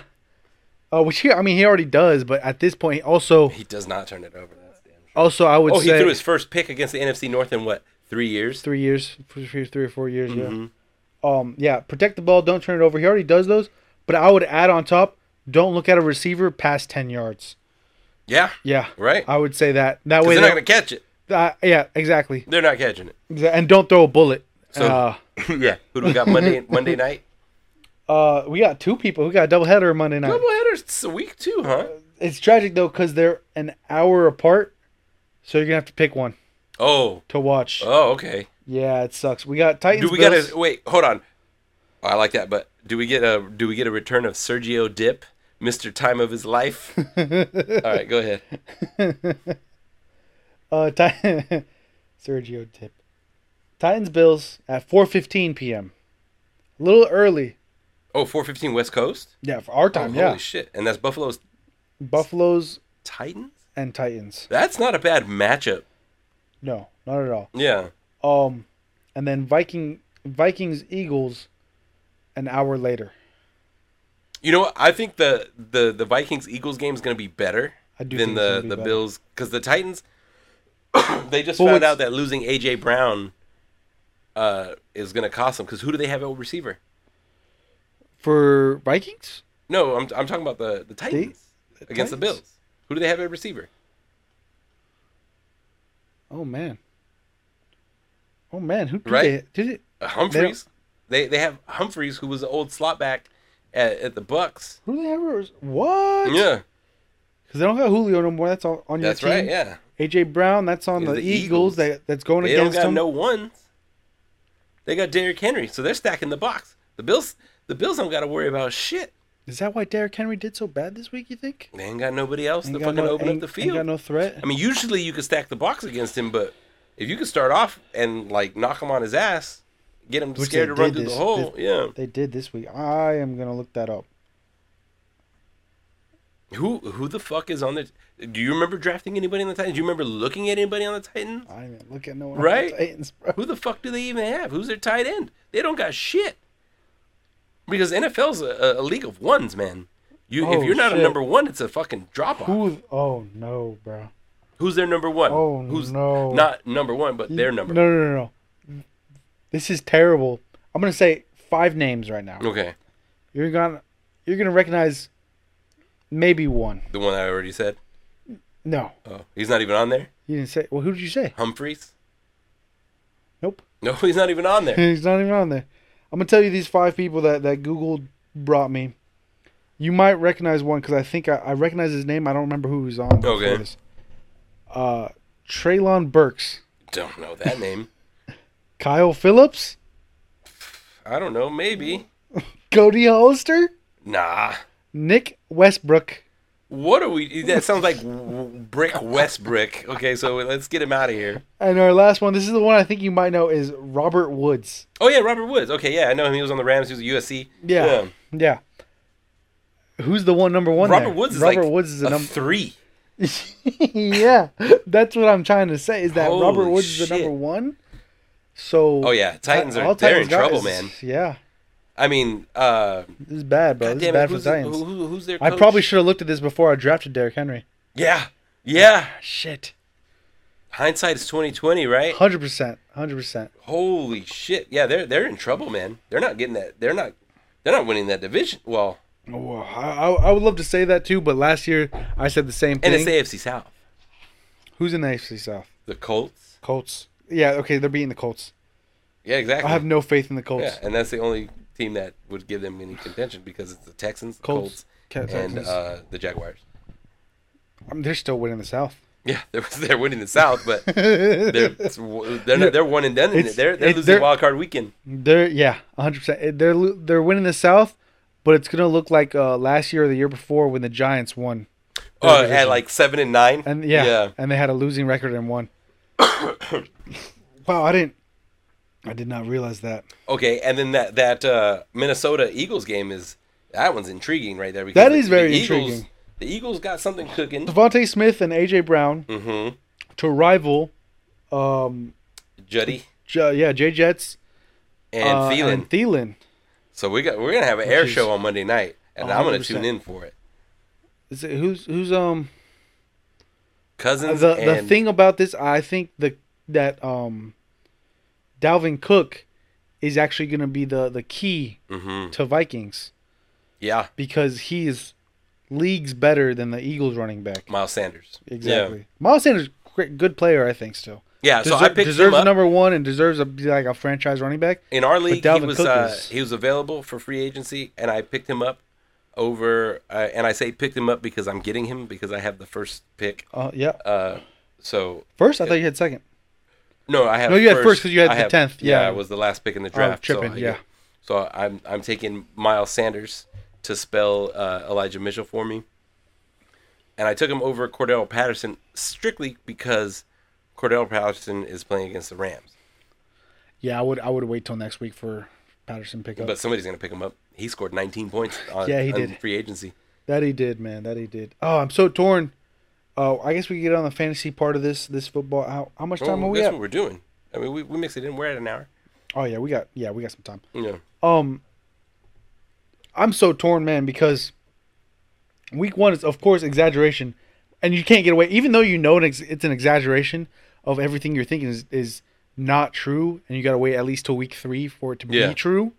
Uh, which he, I mean, he already does, but at this point, also, He does not turn it over. Also, I would Oh, he threw his first pick against the NFC North in what three years? three years, three, or four years. Mhm. Yeah. Um. Yeah. Protect the ball. Don't turn it over. He already does those, but I would add on top. Don't look at a receiver past ten yards. Yeah, Yeah. right. I would say that. That way, they're not gonna catch it. uh, yeah, exactly. They're not catching it. And don't throw a bullet. So- uh, yeah. Who do we got Monday? Monday night. uh, we got two people. We got a double header Monday night. Double headers. It's a week two, huh? It's tragic though because they're an hour apart, so you're gonna have to pick one Oh. to watch. Oh, okay. Yeah, it sucks. We got Titans. Do we Bills. gotta wait? Hold on. Oh, I like that, but do we get a do we get a return of Sergio Dipp, Mister Time of his life? All right, go ahead. Uh, Ti- Sergio Dipp, Titans Bills at 4:15 p.m. A little early. Oh, 415 West Coast. Yeah, for our Oh, time. holy yeah, shit! And that's Buffalo's Buffaloes Titans. And Titans. That's not a bad matchup. No, not at all. Yeah. Um, and then Viking Vikings Eagles an hour later. You know what? I think the the the Vikings Eagles game is going to be better than think it's gonna the be the better. Bills because the Titans they just But found out that losing AJ Brown uh, is going to cost them because who do they have at receiver? For Vikings? No, I'm I'm talking about the the Titans against the Titans? Bills. Who do they have at receiver? Oh man. Oh man, who did Right? they did it? Uh, Humphries. They, they have Humphries who was the old slot back at, at the Bucks. Who do they have? What? Yeah, Because they don't got Julio no more. That's all on your that's team. right. Yeah, AJ Brown. That's on the, the Eagles. Eagles. That that's going they don't against got them. no ones. They got Derrick Henry, so they're stacking the box. The Bills, the Bills don't got to worry about shit. Is that why Derrick Henry did so bad this week? You think? They ain't got nobody else Ain't to fucking no- open up the Ain't field. got no threat. I mean, usually you could stack the box against him, but if you could start off and like knock him on his ass, get him Which scared to run through this- the hole, this- yeah. They did this week. I am gonna look that up. Who who the fuck is on the? Do you remember drafting anybody on the Titans? Do you remember looking at anybody on the Titans? I didn't even look at no one. Right? On the Titans, bro. Who the fuck do they even have? Who's their tight end? They don't got shit. Because NFL's a, a league of ones, man. You Oh, if you're not shit. a number one, it's a fucking drop off. Who? Oh no, bro. Who's their number one? Oh, Who's no. not number one, but their number? No, no, no, no. This is terrible. I'm gonna say five names right now. Okay, You're gonna, you're gonna recognize maybe one. the one I already said. No, Oh, he's not even on there. you didn't say. Well, who did you say? Humphries. Nope. No, he's not even on there. He's not even on there. I'm gonna tell you these five people that that Google brought me. You might recognize one because I think I, I recognize his name. I don't remember who he's on. Okay. This. Uh, Treylon Burks, Don't know that name. Kyle Phillips, I don't know. Maybe. Cody Hollister, Nah. Nick Westbrook. What are we? That sounds like Brick Westbrick. Okay, so let's get him out of here. And our last one, this is the one I think you might know, is Robert Woods. Oh yeah, Robert Woods. Okay, yeah, I know him. He was on the Rams. He was a USC. Yeah. Yeah. Who's the one number one? Robert there? Woods is Robert like Woods is the a number. three. yeah, that's what I'm trying to say. Is that Robert Holy Woods is the number one? So. Oh yeah, Titans are they're in Titans trouble, guys- man. Yeah, I mean, uh, this is bad, bro. This is bad it, for the Titans. who, who, who's their I coach? probably should have looked at this before I drafted Derrick Henry. Yeah, yeah. Shit. Hindsight is twenty twenty, right? Hundred percent. Hundred percent. Holy shit! Yeah, they're they're in trouble, man. They're not getting that. They're not. They're not winning that division. Well, Oh, I, I would love to say that too, but last year I said the same thing. and it's AFC South. Who's in the AFC South? The Colts. Colts. Yeah. Okay, they're beating the Colts. Yeah, exactly. I have no faith in the Colts. Yeah, and that's the only team that would give them any contention because it's the Texans, the Colts, Colts, Ca- and Texans. uh, the Jaguars. I mean, they're still winning the South. Yeah, they're, they're winning the South, but they're it's, they're not, they're one and done. It's- They're they're it- losing they're- wild card weekend. They're yeah, hundred percent. They're they're winning the South, but it's gonna look like uh, last year or the year before when the Giants won. Oh, division. at like seven and nine. and yeah, yeah. and they had a losing record and won. wow, I didn't, I did not realize that. Okay, and then that that uh, Minnesota Eagles game is that one's intriguing right there. Because That the- very the Eagles, intriguing. The Eagles got something cooking. DeVonta Smith and AJ Brown Mm-hmm. to rival, um, Juddy J- yeah, J Jets and uh, Thielen. and Thielen. so we got we're gonna have an air is show on Monday night, and I'm gonna tune in for it. Is it, who's who's um Cousins the and the thing about this? I think the that um Dalvin Cook is actually going to be the the key hmm to Vikings yeah, because he is leagues better than the Eagles running back. Miles Sanders. Exactly. Miles Sanders, great, good player, I think. Still Yeah, yeah so I picked deserves him up. number one and deserves to be like a franchise running back. In our league, he was uh, he was available for free agency, and I picked him up over. Uh, and I say picked him up because I'm getting him because I have the first pick. Uh, yeah. Uh, so First, I thought you had second. No, I have. No, you had first 'cause you had I the have- 10th, yeah. I was the last pick in the draft. so tripping, I yeah. So I'm I'm taking Miles Sanders to spell uh, Elijah Mitchell for me, and I took him over Cordarrelle Patterson strictly because Cordarrelle Patterson is playing against the Rams. Yeah, I would I would wait till next week for Patterson pickup. But somebody's gonna pick him up. He scored 19 points on, Yeah, he did. free agency. That he did, man. That he did. Oh, I'm so torn. Oh, I guess we get on the fantasy part of this this football. How, how much time Well, are we that's at? what we're doing. I mean, we, we mix it in. We're at an hour. Oh yeah, we got yeah we got some time. Know. Um, I'm so torn, man, because week one is of course exaggeration, and you can't get away. Even though you know it's it's an exaggeration of everything you're thinking is is not true, and you got to wait at least till week three for it to Yeah. be true.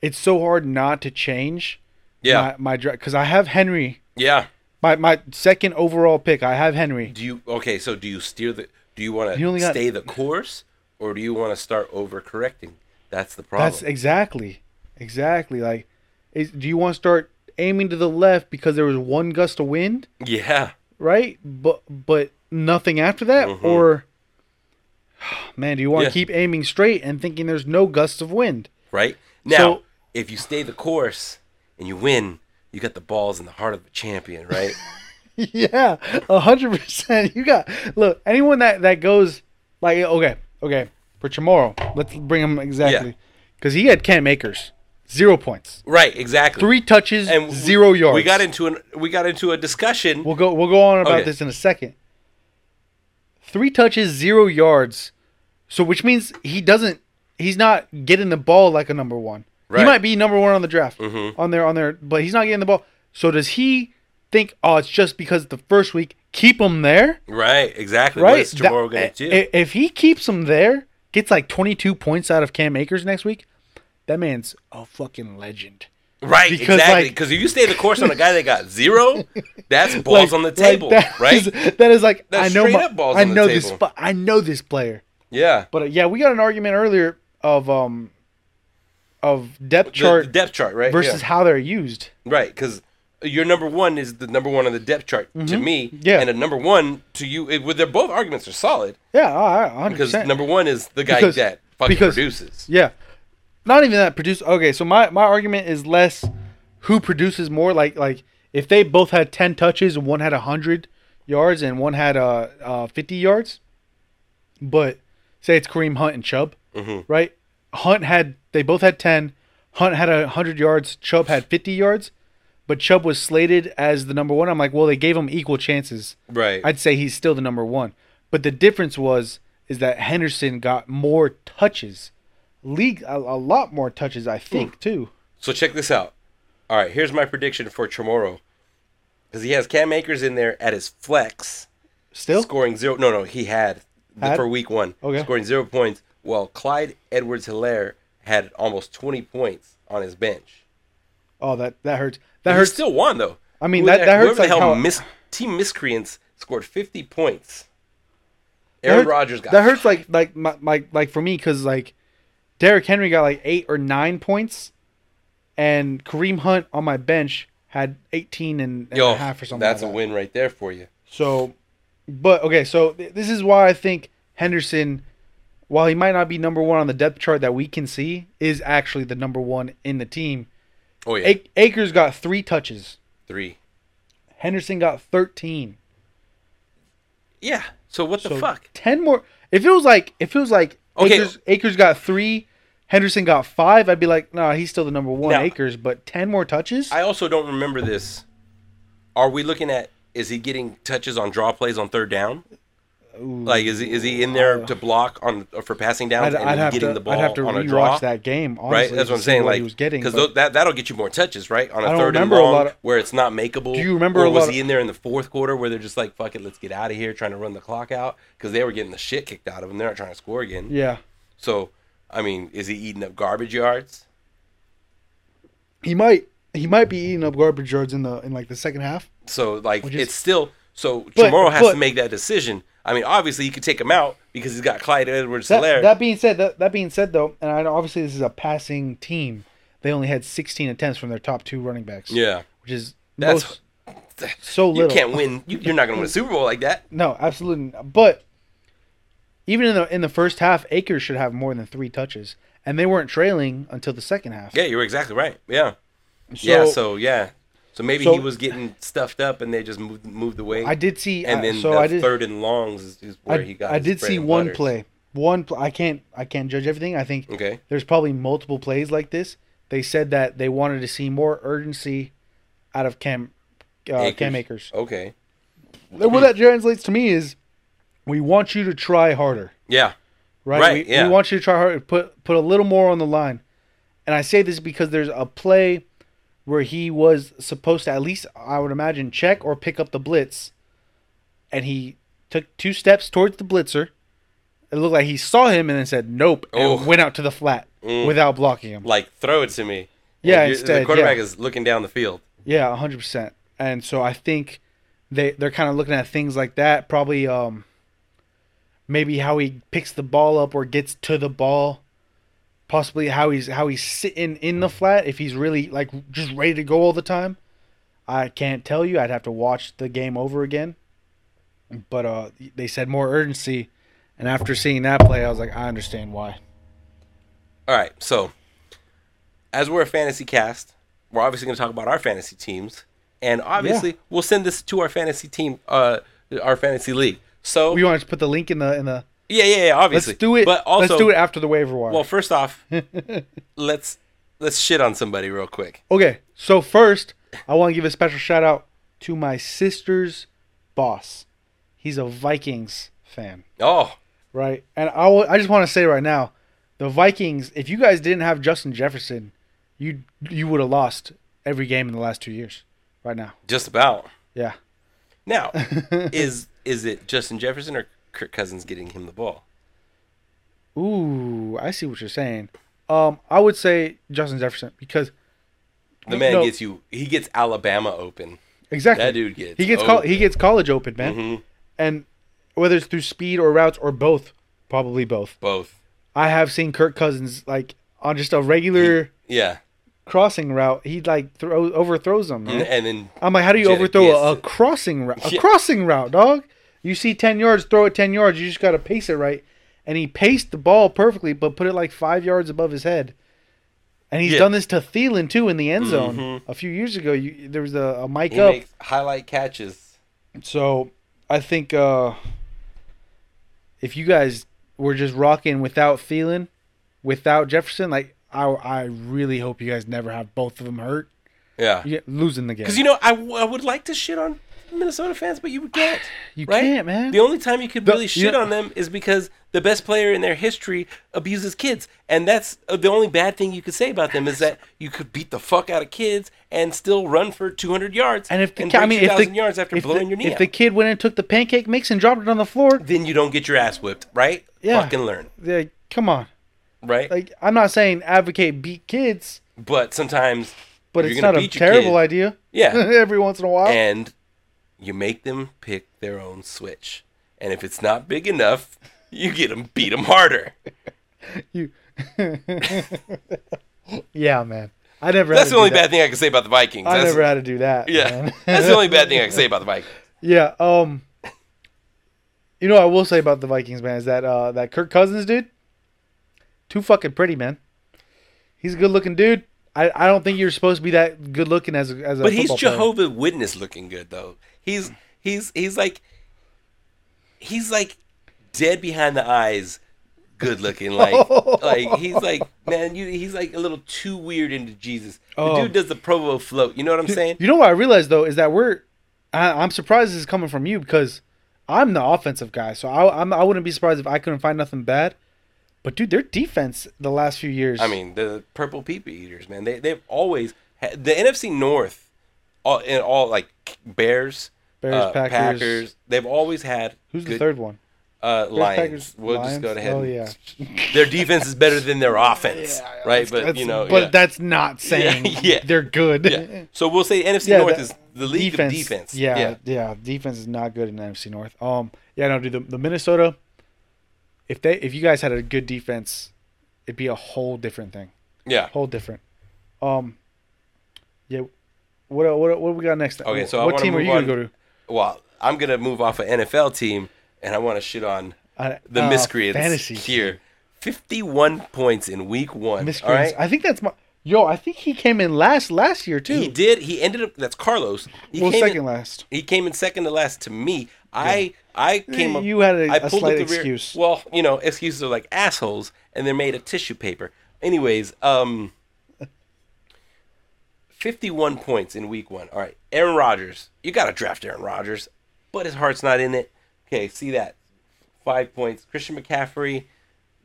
It's so hard not to change. Yeah. My, my draft because I have Henry. Yeah. My my second overall pick. I have Henry. Do you okay? So do you steer the? Do you want to got- stay the course, or do you want to start overcorrecting? That's the problem. That's exactly, exactly like. Is, do you want to start aiming to the left because there was one gust of wind? yeah. right? But but nothing after that, Mhm. or man, do you want Yeah. to keep aiming straight and thinking there's no gusts of wind? Right now, So- if you stay the course and you win, you got the balls in the heart of a champion, right? yeah, a hundred percent. You got look anyone that that goes like okay, okay for tomorrow. Let's bring him exactly because he had Cam Akers, zero points, right. Exactly. three touches, and we- zero yards. We got into an we got into a discussion. We'll go. We'll go on about Okay. this in a second. Three touches, zero yards. So which means he doesn't. He's not getting the ball like a number one. He might be number one on the draft Mhm. on there on there, but he's not getting the ball. So does he think? Oh, it's just because the first week keep him there, right. Exactly. right? Tomorrow That- to do? If he keeps him there, gets like twenty two points out of Cam Akers next week, that man's a fucking legend. right. because, exactly. like- Because if you stay the course on a guy that got zero, that's balls Like- on the like table, that right? is- that is like That's I know. My, balls I know this. I know this player. yeah. But uh, yeah, we got an argument earlier of um of depth chart the depth chart, right? versus Yeah. how they're used. Right, because your number one is the number one on the depth chart to me, Mm-hmm. Yeah. and a number one to you. It, with their both arguments are solid Yeah, I- I- because number one is the guy Because- that fucking because- produces. yeah, not even that produce. Okay, so my my argument is less who produces more. Like like if they both had ten touches and one had hundred yards and one had uh, uh fifty yards, but say it's Kareem Hunt and Chubb, Mhm. right? Hunt had they both had ten. Hunt had a hundred yards. Chubb had fifty yards, but Chubb was slated as the number one. I'm like, well, they gave him equal chances. Right. I'd say he's still the number one. But the difference was is that Henderson got more touches, league a, a lot more touches, I think hmm. too. so check this out. All right, here's my prediction for tomorrow, because he has Cam Akers in there at his flex, Still, scoring zero. No, no, he had, Had? for week one, Okay. scoring zero points. While Clyde Edwards-Hilaire had almost 20 points on his bench. oh that that hurts. That He hurts. still won though. I mean, that- that hurts Whoever the hell how- mis- team miscreants scored 50 points. Aaron Rodgers got that hurts like like my, my like for me because like Derrick Henry got like eight or nine points, and Kareem Hunt on my bench had 18 and, and Yo, a half or something. that's like a that. win right there for you. So, but okay, so th- this is why I think Henderson, while he might not be number one on the depth chart that we can see, is actually the number one in the team. Oh yeah, A- Akers got three touches. three. Henderson got 13. Yeah. So what the So fuck? 10 more. If it was like, if it was like Okay. Akers, Akers got three, Henderson got five, I'd be like, nah, he's still the number one Now- Akers, but 10 more touches? I also don't remember this. Are we looking at? Is he getting touches on draw plays on third down? Like is he is he in there to block on for passing downs I'd, and I'd getting to, the ball I'd have to on a draw? that game, honestly, right, that's what I'm saying. Like he was getting. because that that'll get you more touches, right? On a third and long of- where it's not makeable. Do you remember Or was he in there in the fourth quarter where they're just like, "Fuck it, let's get out of here," trying to run the clock out because they were getting the shit kicked out of them. They're not trying to score again. yeah. So, I mean, is he eating up garbage yards? He might he might be eating up garbage yards in the in like the second half. So, like, is- it's still so But- tomorrow has but- to make that decision. I mean, obviously, you could take him out because he's got Clyde edwards That, hilaire that being said, that, that being said though, and I know obviously this is a passing team. They only had 16 attempts from their top two running backs. Yeah, which is That's- most, so little. you can't win. You, you're not going to win a Super Bowl like that. No, absolutely. Not. But even in the in the first half, Akers should have more than three touches, and they weren't trailing until the second half. Yeah, you're exactly right. Yeah. So, yeah. So yeah. So maybe So- he was getting stuffed up, and they just moved moved away. I did see. and uh, then so the I did. third and longs is, is where I, he got. I did see one play. One. Pl- I can't. I can't judge everything. I think Okay. there's probably multiple plays like this. They said that they wanted to see more urgency out of Cam. Uh, Akers. Cam Akers. Okay. What that translates to me is, we want you to try harder. Yeah. right? Right, we, yeah. we want you to try hard, put put a little more on the line. And I say this because there's a play where he was supposed to at least I would imagine check or pick up the blitz, and he took two steps towards the blitzer. It looked like he saw him and then said nope and Oh. went out to the flat Mm. without blocking him. Like throw it to me. Yeah, instead, the quarterback yeah. is looking down the field. Yeah, hundred percent. And so I think they they're kind of looking at things like that. Probably um maybe how he picks the ball up or gets to the ball. Possibly how he's how he's sitting in the flat if he's really like just ready to go all the time. I can't tell you. I'd have to watch the game over again. But uh they said more urgency and after seeing that play I was like I understand why. All right, so as we're a fantasy cast, we're obviously going to talk about our fantasy teams, and obviously we'll send this to our fantasy team, uh, our fantasy league. So We want to put the link in the in the yeah, yeah, yeah, obviously. Let's do it. But also, let's do it after the waiver wire. well, first off, let's let's shit on somebody real quick. Okay, so first, I want to give a special shout out to my sister's boss. He's a Vikings fan, Oh, right? And I I just want to say right now, the Vikings, if you guys didn't have Justin Jefferson, you you would have lost every game in the last two years right now. just about. Yeah. Now, is is it Justin Jefferson or Kirk Cousins getting him the ball? Ooh, I see what you're saying. Um, I would say Justin Jefferson because The man No. gets you. He gets Alabama open. exactly That dude gets. he gets col- he gets college open, man. Mhm. And whether it's through speed or routes or both, probably both. both. I have seen Kirk Cousins like on just a regular Yeah, crossing route. He like throw overthrows them. and, and then I'm like, how do you overthrow a, a crossing route? A Yeah. crossing route, dog. You see ten yards, throw it ten yards. You just gotta pace it right. And he paced the ball perfectly, but put it like five yards above his head. And he's Yeah. done this to Thielen too in the end zone Mhm. a few years ago. You, there was a, a mic he up. makes highlight catches. So I think uh, if you guys were just rocking without Thielen, without Jefferson, like I, I really hope you guys never have both of them hurt. Yeah, You get losing the game. because you know I, w- I would like to shit on Minnesota fans, but you can't. You right? can't, man. The only time you could The- really shit yeah. on them is because the best player in their history abuses kids, and that's uh, the only bad thing you could say about them is that you could beat the fuck out of kids and still run for 200 yards and if the and I mean if the yards after if blowing the, your knee if out, the kid went and took the pancake mix and dropped it on the floor, then you don't get your ass whipped, right? Yeah. Fucking learn, like, come on. right? Like I'm not saying advocate beat kids, but sometimes, but it's not a terrible kid, idea. Yeah. every once in a while. and you make them pick their own switch, and if it's not big enough, you get them beat them harder. you. yeah, man. I never. That's the only that. bad thing I can say about the Vikings. I That's- never had to do that. Yeah, man. that's the only bad thing I can say about the Vikings. Yeah. Um. You know, what I will say about the Vikings, man, is that uh that Kirk Cousins dude, too fucking pretty, man. He's a good looking dude. I, I don't think you're supposed to be that good looking as a as a. But he's player. Jehovah Witness looking good though. He's he's he's like he's like dead behind the eyes, good looking. Like like he's like man, you he's like a little too weird into Jesus. The Oh. dude does the Provo float. You know what I'm saying? You know what I realized though is that we're. I, I'm surprised this is coming from you because I'm the offensive guy, so I I'm, I wouldn't be surprised if I couldn't find nothing bad. But dude, their defense the last few years. I mean, the purple people eaters, man. They they've always had the NFC North, all in all like Bears, Bears, uh, Packers. They've always had who's the third one? Uh, Lions. Packers, we'll Lions? just go ahead. Oh, yeah. their defense is better than their offense, right? But That's- you know, but yeah. that's not saying yeah. they're good. yeah. So we'll say NFC Yeah, North the- is the league of defense. Yeah, yeah, yeah, defense is not good in NFC North. Um, yeah, no, dude, the, the Minnesota. If they, if you guys had a good defense, it'd be a whole different thing. yeah. Whole different. Um, yeah. What what what we got next? Okay, so what team are you gonna go to? Well, I'm gonna move off an NFL team, and I want to shit on Uh, the miscreants fantasy here. 51 points in week one. Miscreants. All right. I think that's my. Yo, I think he came in last last year too. He did. He ended up. That's Carlos. He well, came second in, last. He came in second to last to me. I I came up. You had a, I a pulled slight up the rear- excuse. Well, you know, excuses are like assholes, and they're made of tissue paper. Anyways, um, fifty-one points in week one. All right, Aaron Rodgers. You got to draft Aaron Rodgers, but his heart's not in it. Okay, see that? Five points. Christian McCaffrey.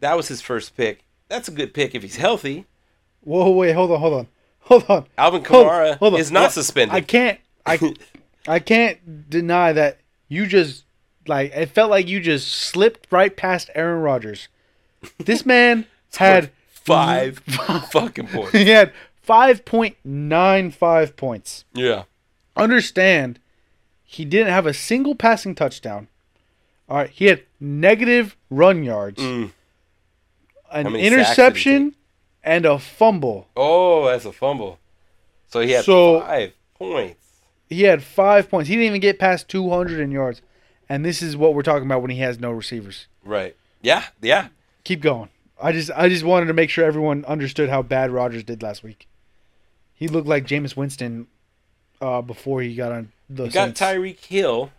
That was his first pick. That's a good pick if he's healthy. Whoa, wait, hold on, hold on, hold on. Alvin Hold- Kamara hold on. is not suspended. I can't. I I can't deny that you just like it felt like you just slipped right past Aaron Rodgers. This man had five fucking points. he had five point nine five points. Yeah. Understand, he didn't have a single passing touchdown. All right, he had negative run yards, Mm. an How many sacks did he interception, and a fumble. Oh, that's a fumble. So he had So- five points. He had five points. He didn't even get past 200 in yards. And this is what we're talking about when he has no receivers. Right. Yeah. Yeah. Keep going. I just I just wanted to make sure everyone understood how bad Rodgers did last week. He looked like Jameis Winston uh, before he got on the You got. Tyreek Hill.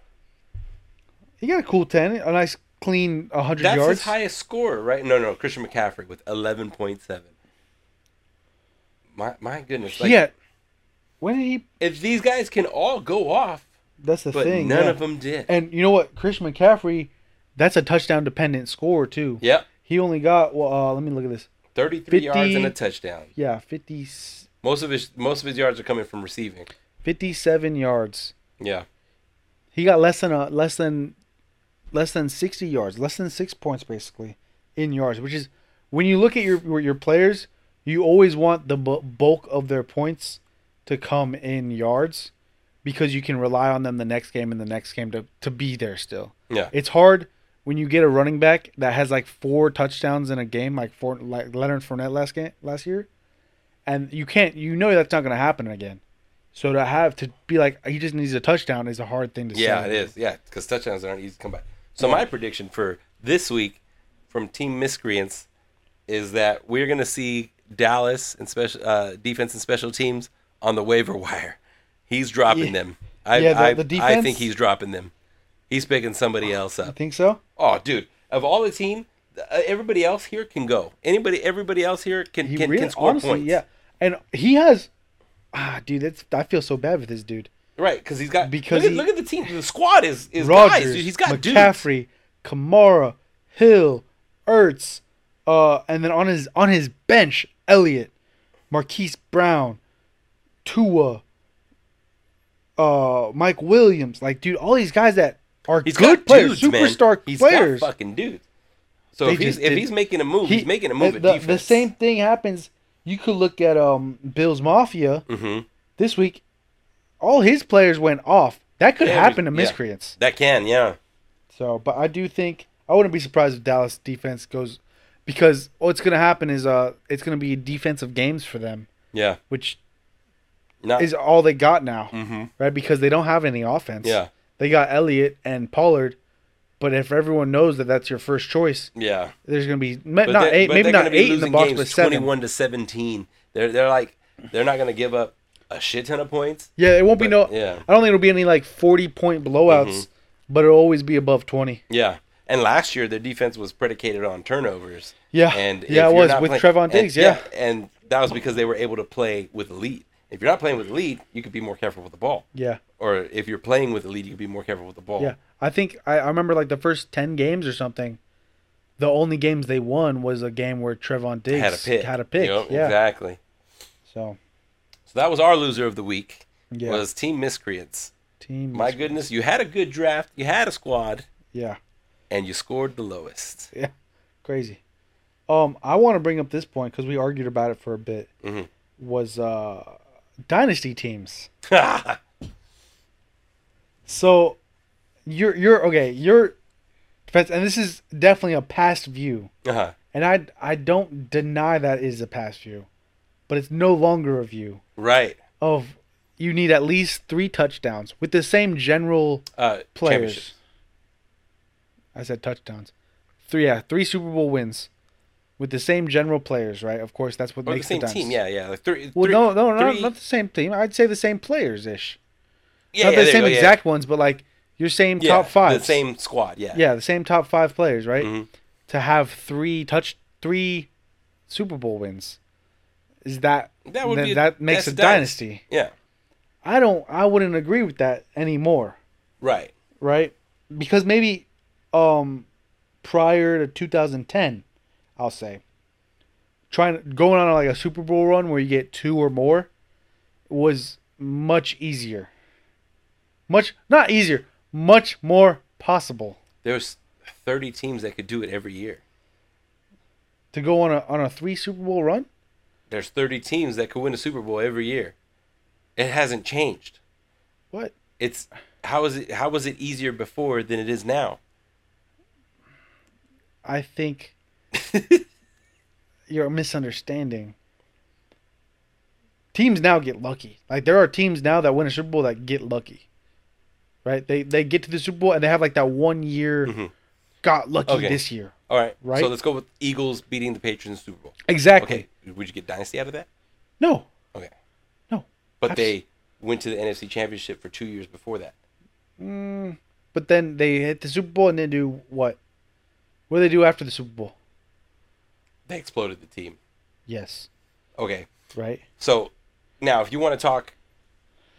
He got a cool 10, a nice clean 100 That's yards. his highest score, right? No, no, Christian McCaffrey with eleven point seven. My my goodness. Like, yeah. When did he If these guys can all go off, That's the but thing. none yeah. of them did. And you know what? Christian McCaffrey, that's a touchdown dependent score too. yep. He only got well, uh, let me look at this. Thirty-three yards and a touchdown. Yeah, 50 Most of his most of his yards are coming from receiving. 57 yards. Yeah. He got less than a less than less than 60 yards, less than 6 points basically in yards, which is when you look at your your players, you always want the bulk of their points to come in yards because you can rely on them the next game and the next game to to be there still. Yeah. It's hard when you get a running back that has like four touchdowns in a game, like four like Leonard Fournette last game last year, and you can't you know that's not going to happen again. So to have to be like he just needs a touchdown is a hard thing to say. Yeah, it is. Yeah, because touchdowns aren't easy to come by. So my prediction for this week from Team Miscreants is that we're going to see Dallas and special uh, defense and special teams on the waiver wire. He's dropping Yeah. them. I, Yeah, the- I, the I think he's dropping them. He's picking somebody else up. think so? Oh, dude! Of all the team, uh, everybody else here can go. Anybody, everybody else here can He can, really, can score honestly, points. yeah. And he has, ah, dude, that's I feel so bad with this dude. right. Because he's got Because look, at, he- look at the team. The squad is is Rodgers, guys. Dude. He's got dudes. McCaffrey, Kamara, Hill, Ertz, uh, and then on his on his bench, Elliott, Marquise Brown, Tua, uh, Mike Williams. Like, dude, all these guys that are He's good players, dudes, man. superstar He's players. fucking dudes. So They if he's just if he's making a move, He- he's making a move the, at defense. the same thing happens. You could look at um Bills Mafia hmm this week. All his players went off. That could Yeah, happen to yeah. miscreants. That can, yeah. So, but I do think I wouldn't be surprised if Dallas defense goes because what's going to happen is uh it's going to be defensive games for them, Yeah. which Not, is all they got now, hmm right? Because they don't have any offense. Yeah. They got Elliott and Pollard, but if everyone knows that that's your first choice, Yeah. there's going to be But not they- eight, maybe not eight in the box, but seven. 21 to 17. They're they're like they're not going to give up a shit ton of points. Yeah, it won't be no. yeah. I don't think it'll be any like forty point blowouts, Mhm. but it'll always be above twenty. Yeah. And last year their defense was predicated on turnovers. Yeah, And yeah, it was with playing- Trevon and- Diggs. yeah. And that was because they were able to play with lead. If you're not playing with the lead, you could be more careful with the ball. yeah. Or if you're playing with the lead, you could be more careful with the ball. Yeah, I think I, I remember like the first ten games or something. The only games they won was a game where Trevon Diggs Had a pick. Had a pick. Know, yeah. Exactly. So So that was our loser of the week. yeah, Was Team Miscreants. team. My goodness, you had a good draft, you had a squad, Yeah, and you scored the lowest. Yeah. Crazy. Um, I want to bring up this point because we argued about it for a bit. Mhm. Was uh, dynasty teams. So, you're you're okay. You're defense, and this is definitely a past view. uh-huh. And I I don't deny that is a past view, but it's no longer a view Right. of you need at least three touchdowns with the same general Uh, players. I said touchdowns. three yeah three Super Bowl wins with the same general players, right? Of course, that's what Or the makes same dynasty. team, yeah, yeah. Like three. Well, three- no, no, not, three- not the same team. I'd say the same players ish. yeah, not yeah, the same go, yeah. exact ones, but like your same Yeah, top five. The same squad, yeah. Yeah, the same top five players, right? Mhm. To have three touch three Super Bowl wins, is that That would be a- that makes a a dynasty. dynasty. Yeah. I don't. I wouldn't agree with that anymore, Right. right? Because maybe, um, prior to 2010, I'll say, trying going on like a Super Bowl run where you get two or more, was much easier. Much not easier, much more possible There's 30 teams that could do it every year. to go on a on a three Super Bowl run. There's 30 teams that could win a Super Bowl every year. It hasn't changed. What? It's how is it how was it easier before than it is now? I think you're misunderstanding. Teams now get lucky. Like there are teams now that win a Super Bowl that get lucky. Right? They they get to the Super Bowl and they have like that one year Mhm. got lucky Okay. this year. All right. Right. So let's go with Eagles beating the Patriots in the Super Bowl. Exactly. Okay. Would you get dynasty out of that? No. Okay. No. But they went to the NFC Championship for 2 years before that. Mm, but then they hit the Super Bowl and then do what? What do they do after the Super Bowl? They exploded the team. Yes. Okay. Right? So now if you want to talk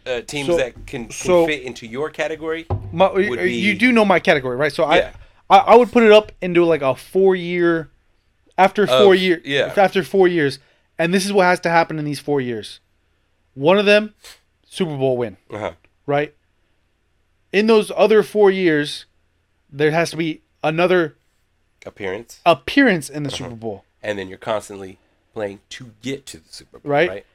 uh, teams So- that can, can so- fit into your category, My, would you do know my category, right? So Yeah. I, I I would put it up into like a four year, after four Of- years, yeah. after four years, and this is what has to happen in these four years. One of them, Super Bowl win, uh-huh. right? In those other four years, there has to be another appearance, appearance in the Uh-huh. Super Bowl. And then you're constantly playing to get to the Super Bowl, Right. right?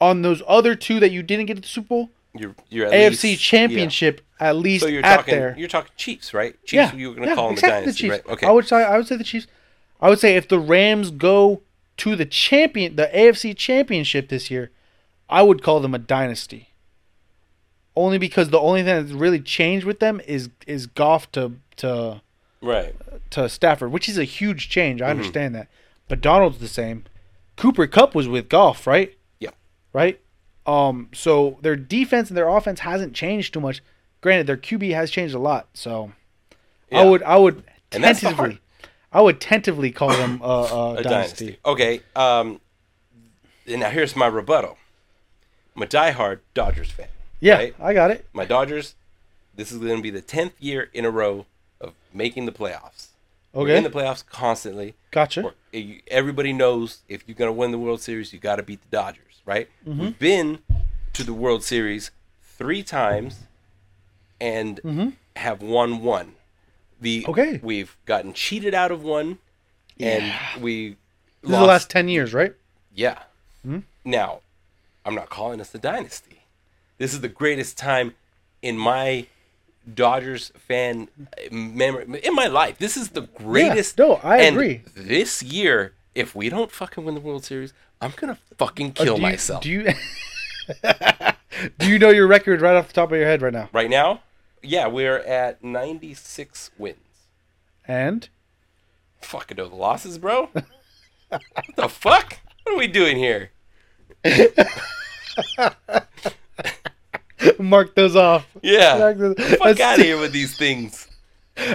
On those other two that you didn't get to the Super Bowl, You're AFC least- Championship at least So you're at talking there. you're talking Chiefs, right? Chiefs. yeah, You were gonna yeah, call them exactly the dynasty, Chiefs. right? Okay. I would say I would say the Chiefs. I would say if the Rams go to the champion, the AFC Championship this year, I would call them a dynasty. Only because the only thing that's really changed with them is is Goff to to right. to Stafford, which is a huge change. Mm-hmm. I understand that, but Donald's the same. Cooper Kupp was with Goff, right? Yeah. Right. Um. So their defense and their offense hasn't changed too much. Granted, their QB has changed a lot. So I would I would And tentatively I would tentatively call them a, a, a dynasty. dynasty. Okay. Um. and Now here's my rebuttal. I'm a diehard Dodgers fan. Yeah, Right? I got it. My Dodgers. This is going to be the tenth year in a row of making the playoffs. We're Okay, in the playoffs constantly. gotcha. Everybody knows if you're going to win the World Series, you got to beat the Dodgers, right? Mm-hmm. We've been to the World Series three times and have won one. The Mm-hmm. Okay. we've gotten cheated out of one, and we This is the last ten years, right? yeah. Hmm? Now, I'm not calling this a dynasty. This is the greatest time in my Dodgers fan memory in my life. This is the greatest. no, I and agree. This year, if we don't fucking win the World Series, I'm gonna fucking Uh, kill do you- myself. Do you do you know your record right off the top of your head right now? right now, yeah, we're at 96 wins. And Fucking know the losses, bro. what the fuck? What are we doing here? mark those off. Yeah. Those- Fuck out of here with these things.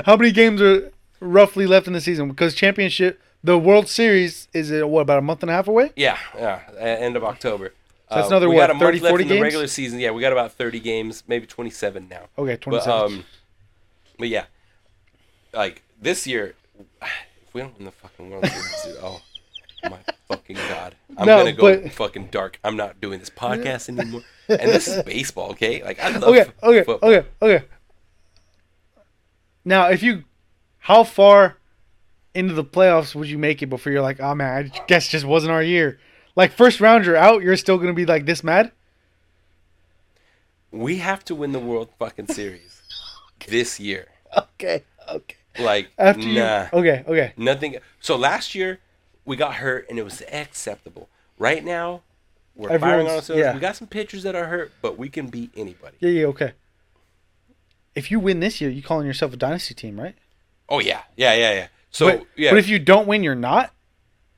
How many games are roughly left in the season? Because championship, the World Series is uh, what about a month and a half away? Yeah, yeah, end of October. Uh, that's another, we what, got a month 30, left 40 in the regular season. Yeah, we got about 30 games, maybe 27 now. Okay, But twenty-seven. um, but yeah, like this year, if we don't win the fucking World Series, oh my fucking god, I'm No, gonna go but- fucking dark. I'm not doing this podcast anymore. and this is baseball, okay? Like I love okay, okay, football. okay, okay. Now, if you, how far into the playoffs would you make it before you're like, oh man, I guess just wasn't our year? Like first round, you're out. You're still gonna be like this mad? We have to win the World fucking Series this year. Okay, okay. Like After you, okay, okay. Nothing. So last year we got hurt and it was acceptable. Right now we're firing on ourselves. yeah. We got some pitchers that are hurt, but we can beat anybody. Yeah, yeah, okay. If you win this year, you calling yourself a dynasty team, right? Oh yeah, yeah, yeah, yeah. So but, yeah, but if you don't win, you're not.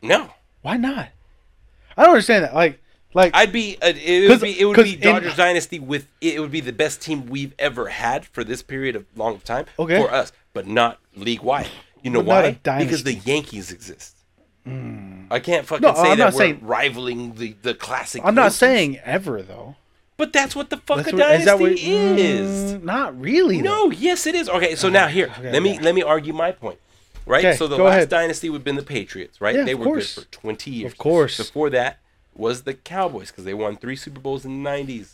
no, Why not? I don't understand that. Like, like I'd be uh, it would be it would be in- Dodgers dynasty with it would be the best team we've ever had for this period of long time Okay. for us, but not league wide. You know why? Because the. Yankees exist. I can't fucking No, say I'm that not we're saying- rivaling the the classic. I'm not Yankees. saying ever though. but that's what the fuck That's a what- dynasty is. what- is. Mm, not really. though. No, yes, it is. Okay, so now here, okay, let me let me argue my point. Right. Okay, so the last ahead. dynasty would have been the Patriots. Right. Yeah, they were course. good for twenty years. Of course. Before that was the Cowboys because they won three Super Bowls in the 90s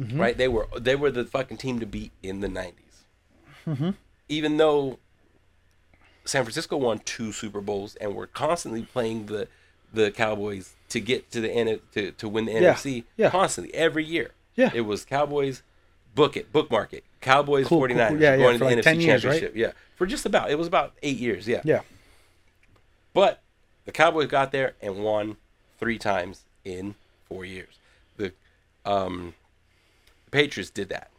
Mm-hmm. Right. They were they were the fucking team to beat in the 90s Mm-hmm. Even though San Francisco won two Super Bowls and were constantly playing the the Cowboys to get to the N to, to win the Yeah, NFC yeah. constantly every year. Yeah. It was Cowboys, book it, bookmark it. Cowboys, Cool, cool, 49ers, cool. Yeah, yeah, going to the like NFC 10 years, right? Championship. Yeah, for just about. It was about eight years. Yeah. Yeah. But the Cowboys got there and won three times in four years. The um, Patriots did that.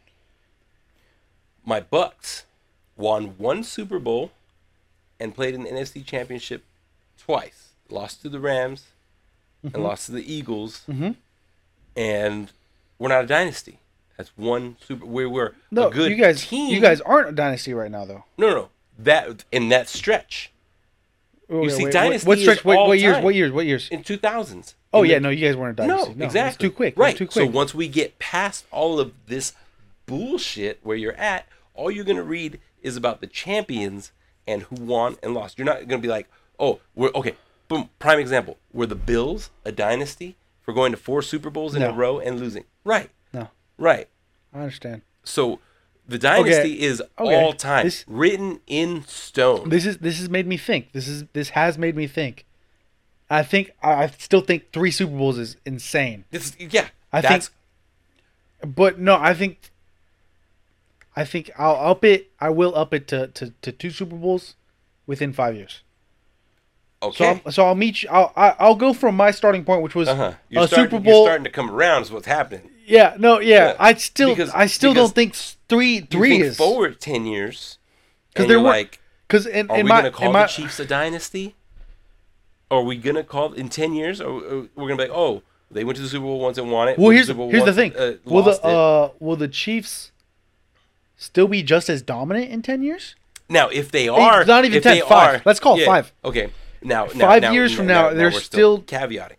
My Bucks won one Super Bowl and played in the NFC Championship twice. Lost to the Rams Mm-hmm. and lost to the Eagles. And we're not a dynasty. That's one super. We were No, a good you guys, team. you guys aren't a dynasty right now though. no, no, no. That in that stretch Okay, see, wait, dynasty What, what stretch? What, what years? What years? What years? in two thousands. Oh yeah, no, you guys weren't a dynasty. No, exactly. It's too quick. Right. Too So quick. once we get past all of this bullshit where you're at, all you're gonna read is about the champions and who won and lost. You're not gonna be like, oh, we're okay. Boom. Prime example. Were the Bills a dynasty for going to four Super Bowls in No. a row and losing? Right. no, Right. I understand. So the dynasty is Okay. all time, This- written in stone. This is this has made me think. This is this has made me think. I think I still think three Super Bowls is insane. This is, yeah. I think, but no, I think, I think I'll up it. I will up it to, to, to two Super Bowls within five years. So okay. I'll, so I'll meet you. I'll I- I'll go from my starting point, which was uh-huh. You're, a starting, Super you're starting to come around. Is what's happening. yeah, no, yeah. Yeah, I still because- I still don't think three three think is forward ten years, 'Cause and there you're like, because in, are in we my gonna call my, the Chiefs a dynasty? Are we gonna call in ten years? Or or we're gonna be like, oh, they went to the Super Bowl once and won it. Well, here's here's the thing. uh, will the uh will the Chiefs still be just as dominant in ten years? now, if they are, not even if 10, they five. are- Let's call it yeah, five. Okay, now, now Five now- years from now, they're we're still- caveating.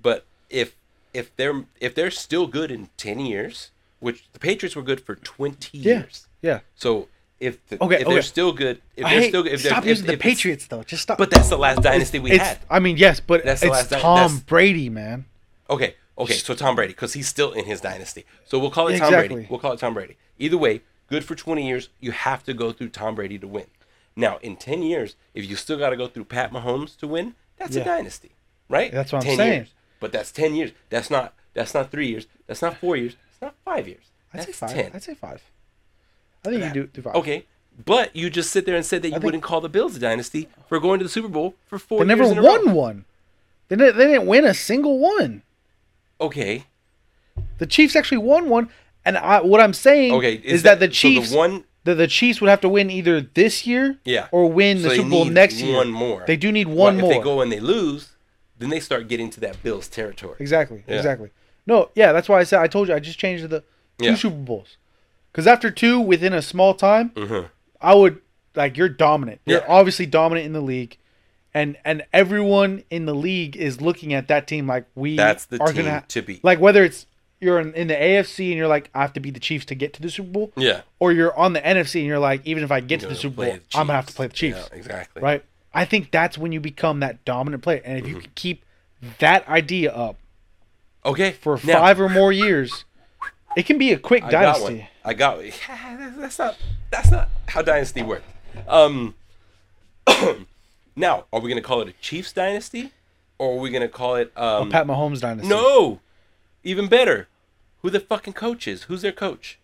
But if if they're if they're still good in ten years, which the Patriots were good for twenty Yeah, years, yeah. so if the, Okay, if they're still good, if I they're hate, still good, if they're, stop if, using the if Patriots though. Just stop. But that's the last dynasty we it's, had. I mean, yes, but That's the it's last di- Tom that's- Brady, man. Okay, okay, so Tom Brady, because he's still in his dynasty. So we'll call it Tom Exactly. Brady. We'll call it Tom Brady. Either way, good for 20 years. You have to go through Tom Brady to win. Now, in 10 years, if you still got to go through Pat Mahomes to win, that's Yeah. a dynasty, right? That's what I'm 10 saying. Years. But that's 10 years. That's not. That's not three years. That's not four years. It's not five years. I'd say five. 10. I'd say five. I think you do, do five. Okay, but you just sit there and said that you think- wouldn't call the Bills a dynasty for going to the Super Bowl for four They never years in a won one. They didn't, they didn't win a single one. Okay, The Chiefs actually won one, and I, what I'm saying okay. is, that, the so Chiefs the one the, the Chiefs would have to win either this year Yeah. or win So the Super Bowl next year. One more. They do need Well, one more. If they go and they lose, then they start getting to that Bills territory. Exactly. Yeah. Exactly. No, yeah, that's why I said I told you I just changed the two Yeah. Super Bowls. Because after two within a small time, Mhm. I would like you're dominant. You're Yeah. obviously dominant in the league, and and everyone in the league is looking at that team like we That's the are team gonna to beat. like whether it's you're in, in the AFC and you're like I have to beat the Chiefs to get to the Super Bowl, Yeah. or you're on the NFC and you're like even if I get to the Super Bowl, the I'm gonna have to play the Chiefs, Yeah, exactly. right? I think that's when you become that dominant player, and if Mm-hmm. you can keep that idea up Okay. for now, five or more years, it can be a quick I got dynasty. one. I got. That's not. That's not how dynasty works. Um. now, are we gonna call it a Chiefs dynasty, or are we gonna call it um? Pat Mahomes dynasty. no, even better. Who the fucking coach is? Who's their coach?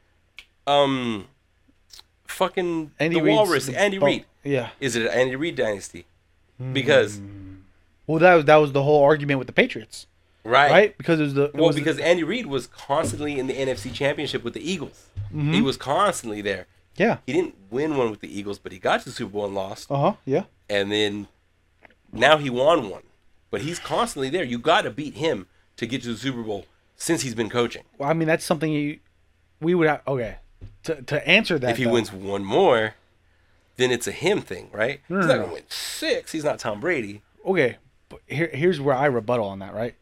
Um. Fucking Andy the Reid's Walrus, the- Andy Reid. Yeah. Is it an Andy Reid dynasty? Because Well, that was that was the whole argument with the Patriots, right, right? Because it was the it Well, was the- because Andy Reid was constantly in the NFC Championship with the Eagles. Mm-hmm. He was constantly there. yeah. He didn't win one with the Eagles, but he got to the Super Bowl and lost. Uh huh. Yeah. and then now he won one. But he's constantly there. You got to beat him to get to the Super Bowl since he's been coaching. Well, I mean, that's something you we would have. Okay, to to answer that, If he though- wins one more, then it's a him thing, right? No, he's no, not no. gonna win six. He's not Tom Brady. okay, but here here's where I rebuttal on that, right?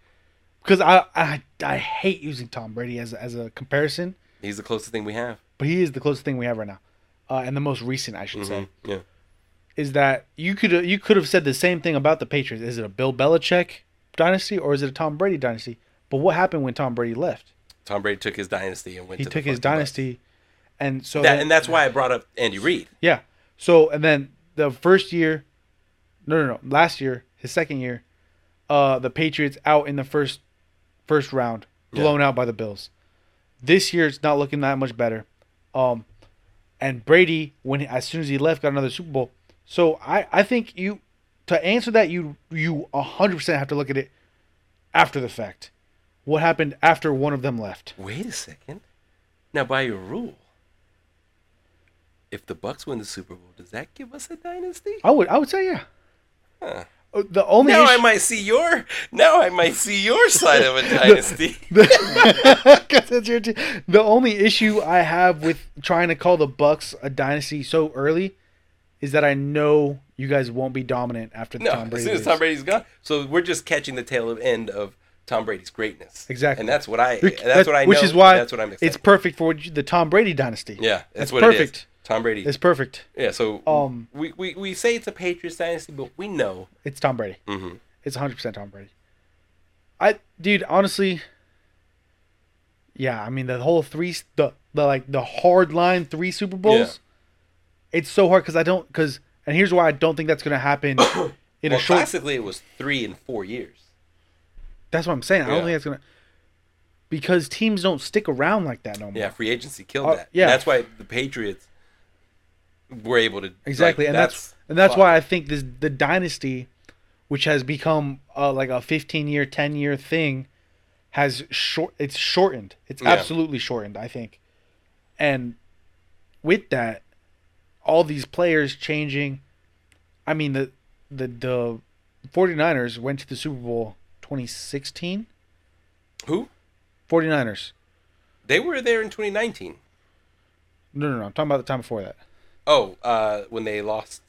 Because I, I I hate using Tom Brady as as a comparison, He's the closest thing we have. but he is the closest thing we have right now, uh, and the most recent, I should say. Mhm. Yeah. is that you could you could have said the same thing about the Patriots. Is it a Bill Belichick dynasty or is it a Tom Brady dynasty? But what happened when Tom Brady left? Tom Brady took his dynasty and went. He to the took his dynasty, and so That, then- and that's why I brought up Andy Reid. yeah. So and then the first year, no, no, no, last year, his second year, uh, the Patriots out in the first first round, blown out by the Bills. This year it's not looking that much better. Um, and Brady, when as soon as he left, got another Super Bowl. So I I think you to answer that you you hundred percent have to look at it after the fact. What happened after one of them left? Wait a second. Now, by your rule, if the Bucks win the Super Bowl, does that give us a dynasty? I would I would say yeah. Huh. Uh, The only Now I might see your. Now I might see your side of a dynasty. That's your te- the only issue I have with trying to call the Bucks a dynasty so early is that I know you guys won't be dominant after the No, Tom as soon as. Tom Brady's gone, so we're just catching the tail end of Tom Brady's greatness. Exactly. and that's what I. Bec- That's what I know. Which is why that's what I'm. Excited. it's perfect for the Tom Brady dynasty. Yeah, that's It's what it is. perfect. Tom Brady. It's perfect. yeah, so Um, we, we we say it's a Patriots dynasty, but we know. It's Tom Brady. hmm It's 100% Tom Brady. I dude, honestly yeah, I mean the whole three the the like the hard line 3 Super Bowls. It's so hard cuz I don't cuz and here's why I don't think that's going to happen in well, a short classically, it was three and four years. That's what I'm saying. I don't Yeah. think that's gonna because teams don't stick around like that no more. Yeah, free agency killed Uh, that. yeah. that's why the Patriots were able to exactly, like, and that's, and that's why I think this the dynasty, which has become uh, like a 15 year, 10 year thing, has short. It's shortened. It's Yeah. absolutely shortened. I think, and with that, all these players changing. I mean the the the 49ers went to the Super Bowl 2016. who 49ers. they were there in 2019. No, no, no. I'm talking about the time before that Oh, uh, when they lost.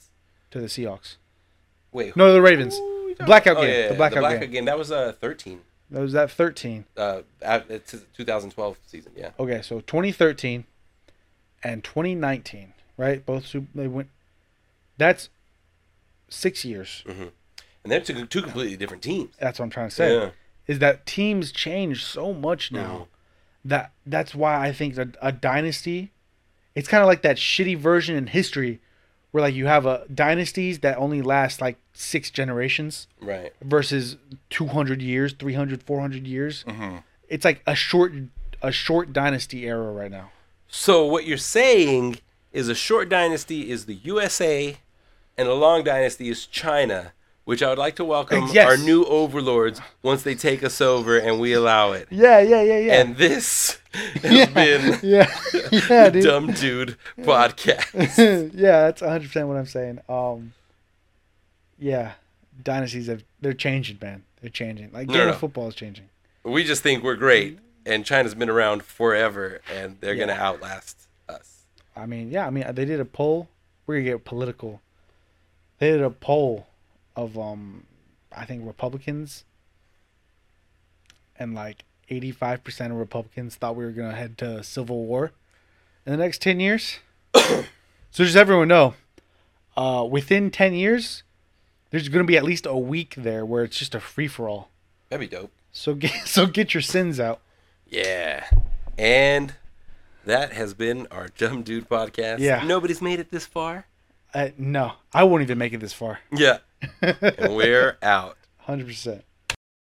to the Seahawks. Wait, No, the Ravens. who Blackout about? game. Oh, yeah, The yeah, blackout blackout game. game. That was uh 13. That was that 13. Uh, it's 2012 season. Yeah. Okay, so 2013 and 2019, right? Both they went. That's six years. And they're two, two completely different teams. That's what I'm trying to say. Yeah. Is that teams change so much now that that's why I think that a dynasty, it's kind of like that shitty version in history, where like you have a dynasties that only last like six generations Right. versus 200 years, 300, 400 years. Mm-hmm. It's like a short a short dynasty era right now. So what you're saying is a short dynasty is the USA, and a long dynasty is China, which I would like to welcome Yes. our new overlords once they take us over and we allow it. Yeah, yeah, yeah, yeah. And this has yeah, been yeah, yeah, the dude. Dumb Dude podcast. yeah, that's 100 percent what I'm saying. Um, yeah, dynasties have they're changing, man. They're changing. Like No, game no. of football is changing. we just think we're great, and China's been around forever, and they're gonna outlast us. I mean, yeah, I mean they did a poll. We're gonna get political. They did a poll of um, I think Republicans, and like 85 percent of Republicans thought we were gonna head to civil war in the next 10 years. so just everyone know, uh, within 10 years, there's gonna be at least a week there where it's just a free for all. That'd be dope. So get so get your sins out. Yeah. And that has been our Dumb Dude podcast. Yeah. Nobody's made it this far. Uh, no, I won't even make it this far. Yeah. And we're out. Hundred percent.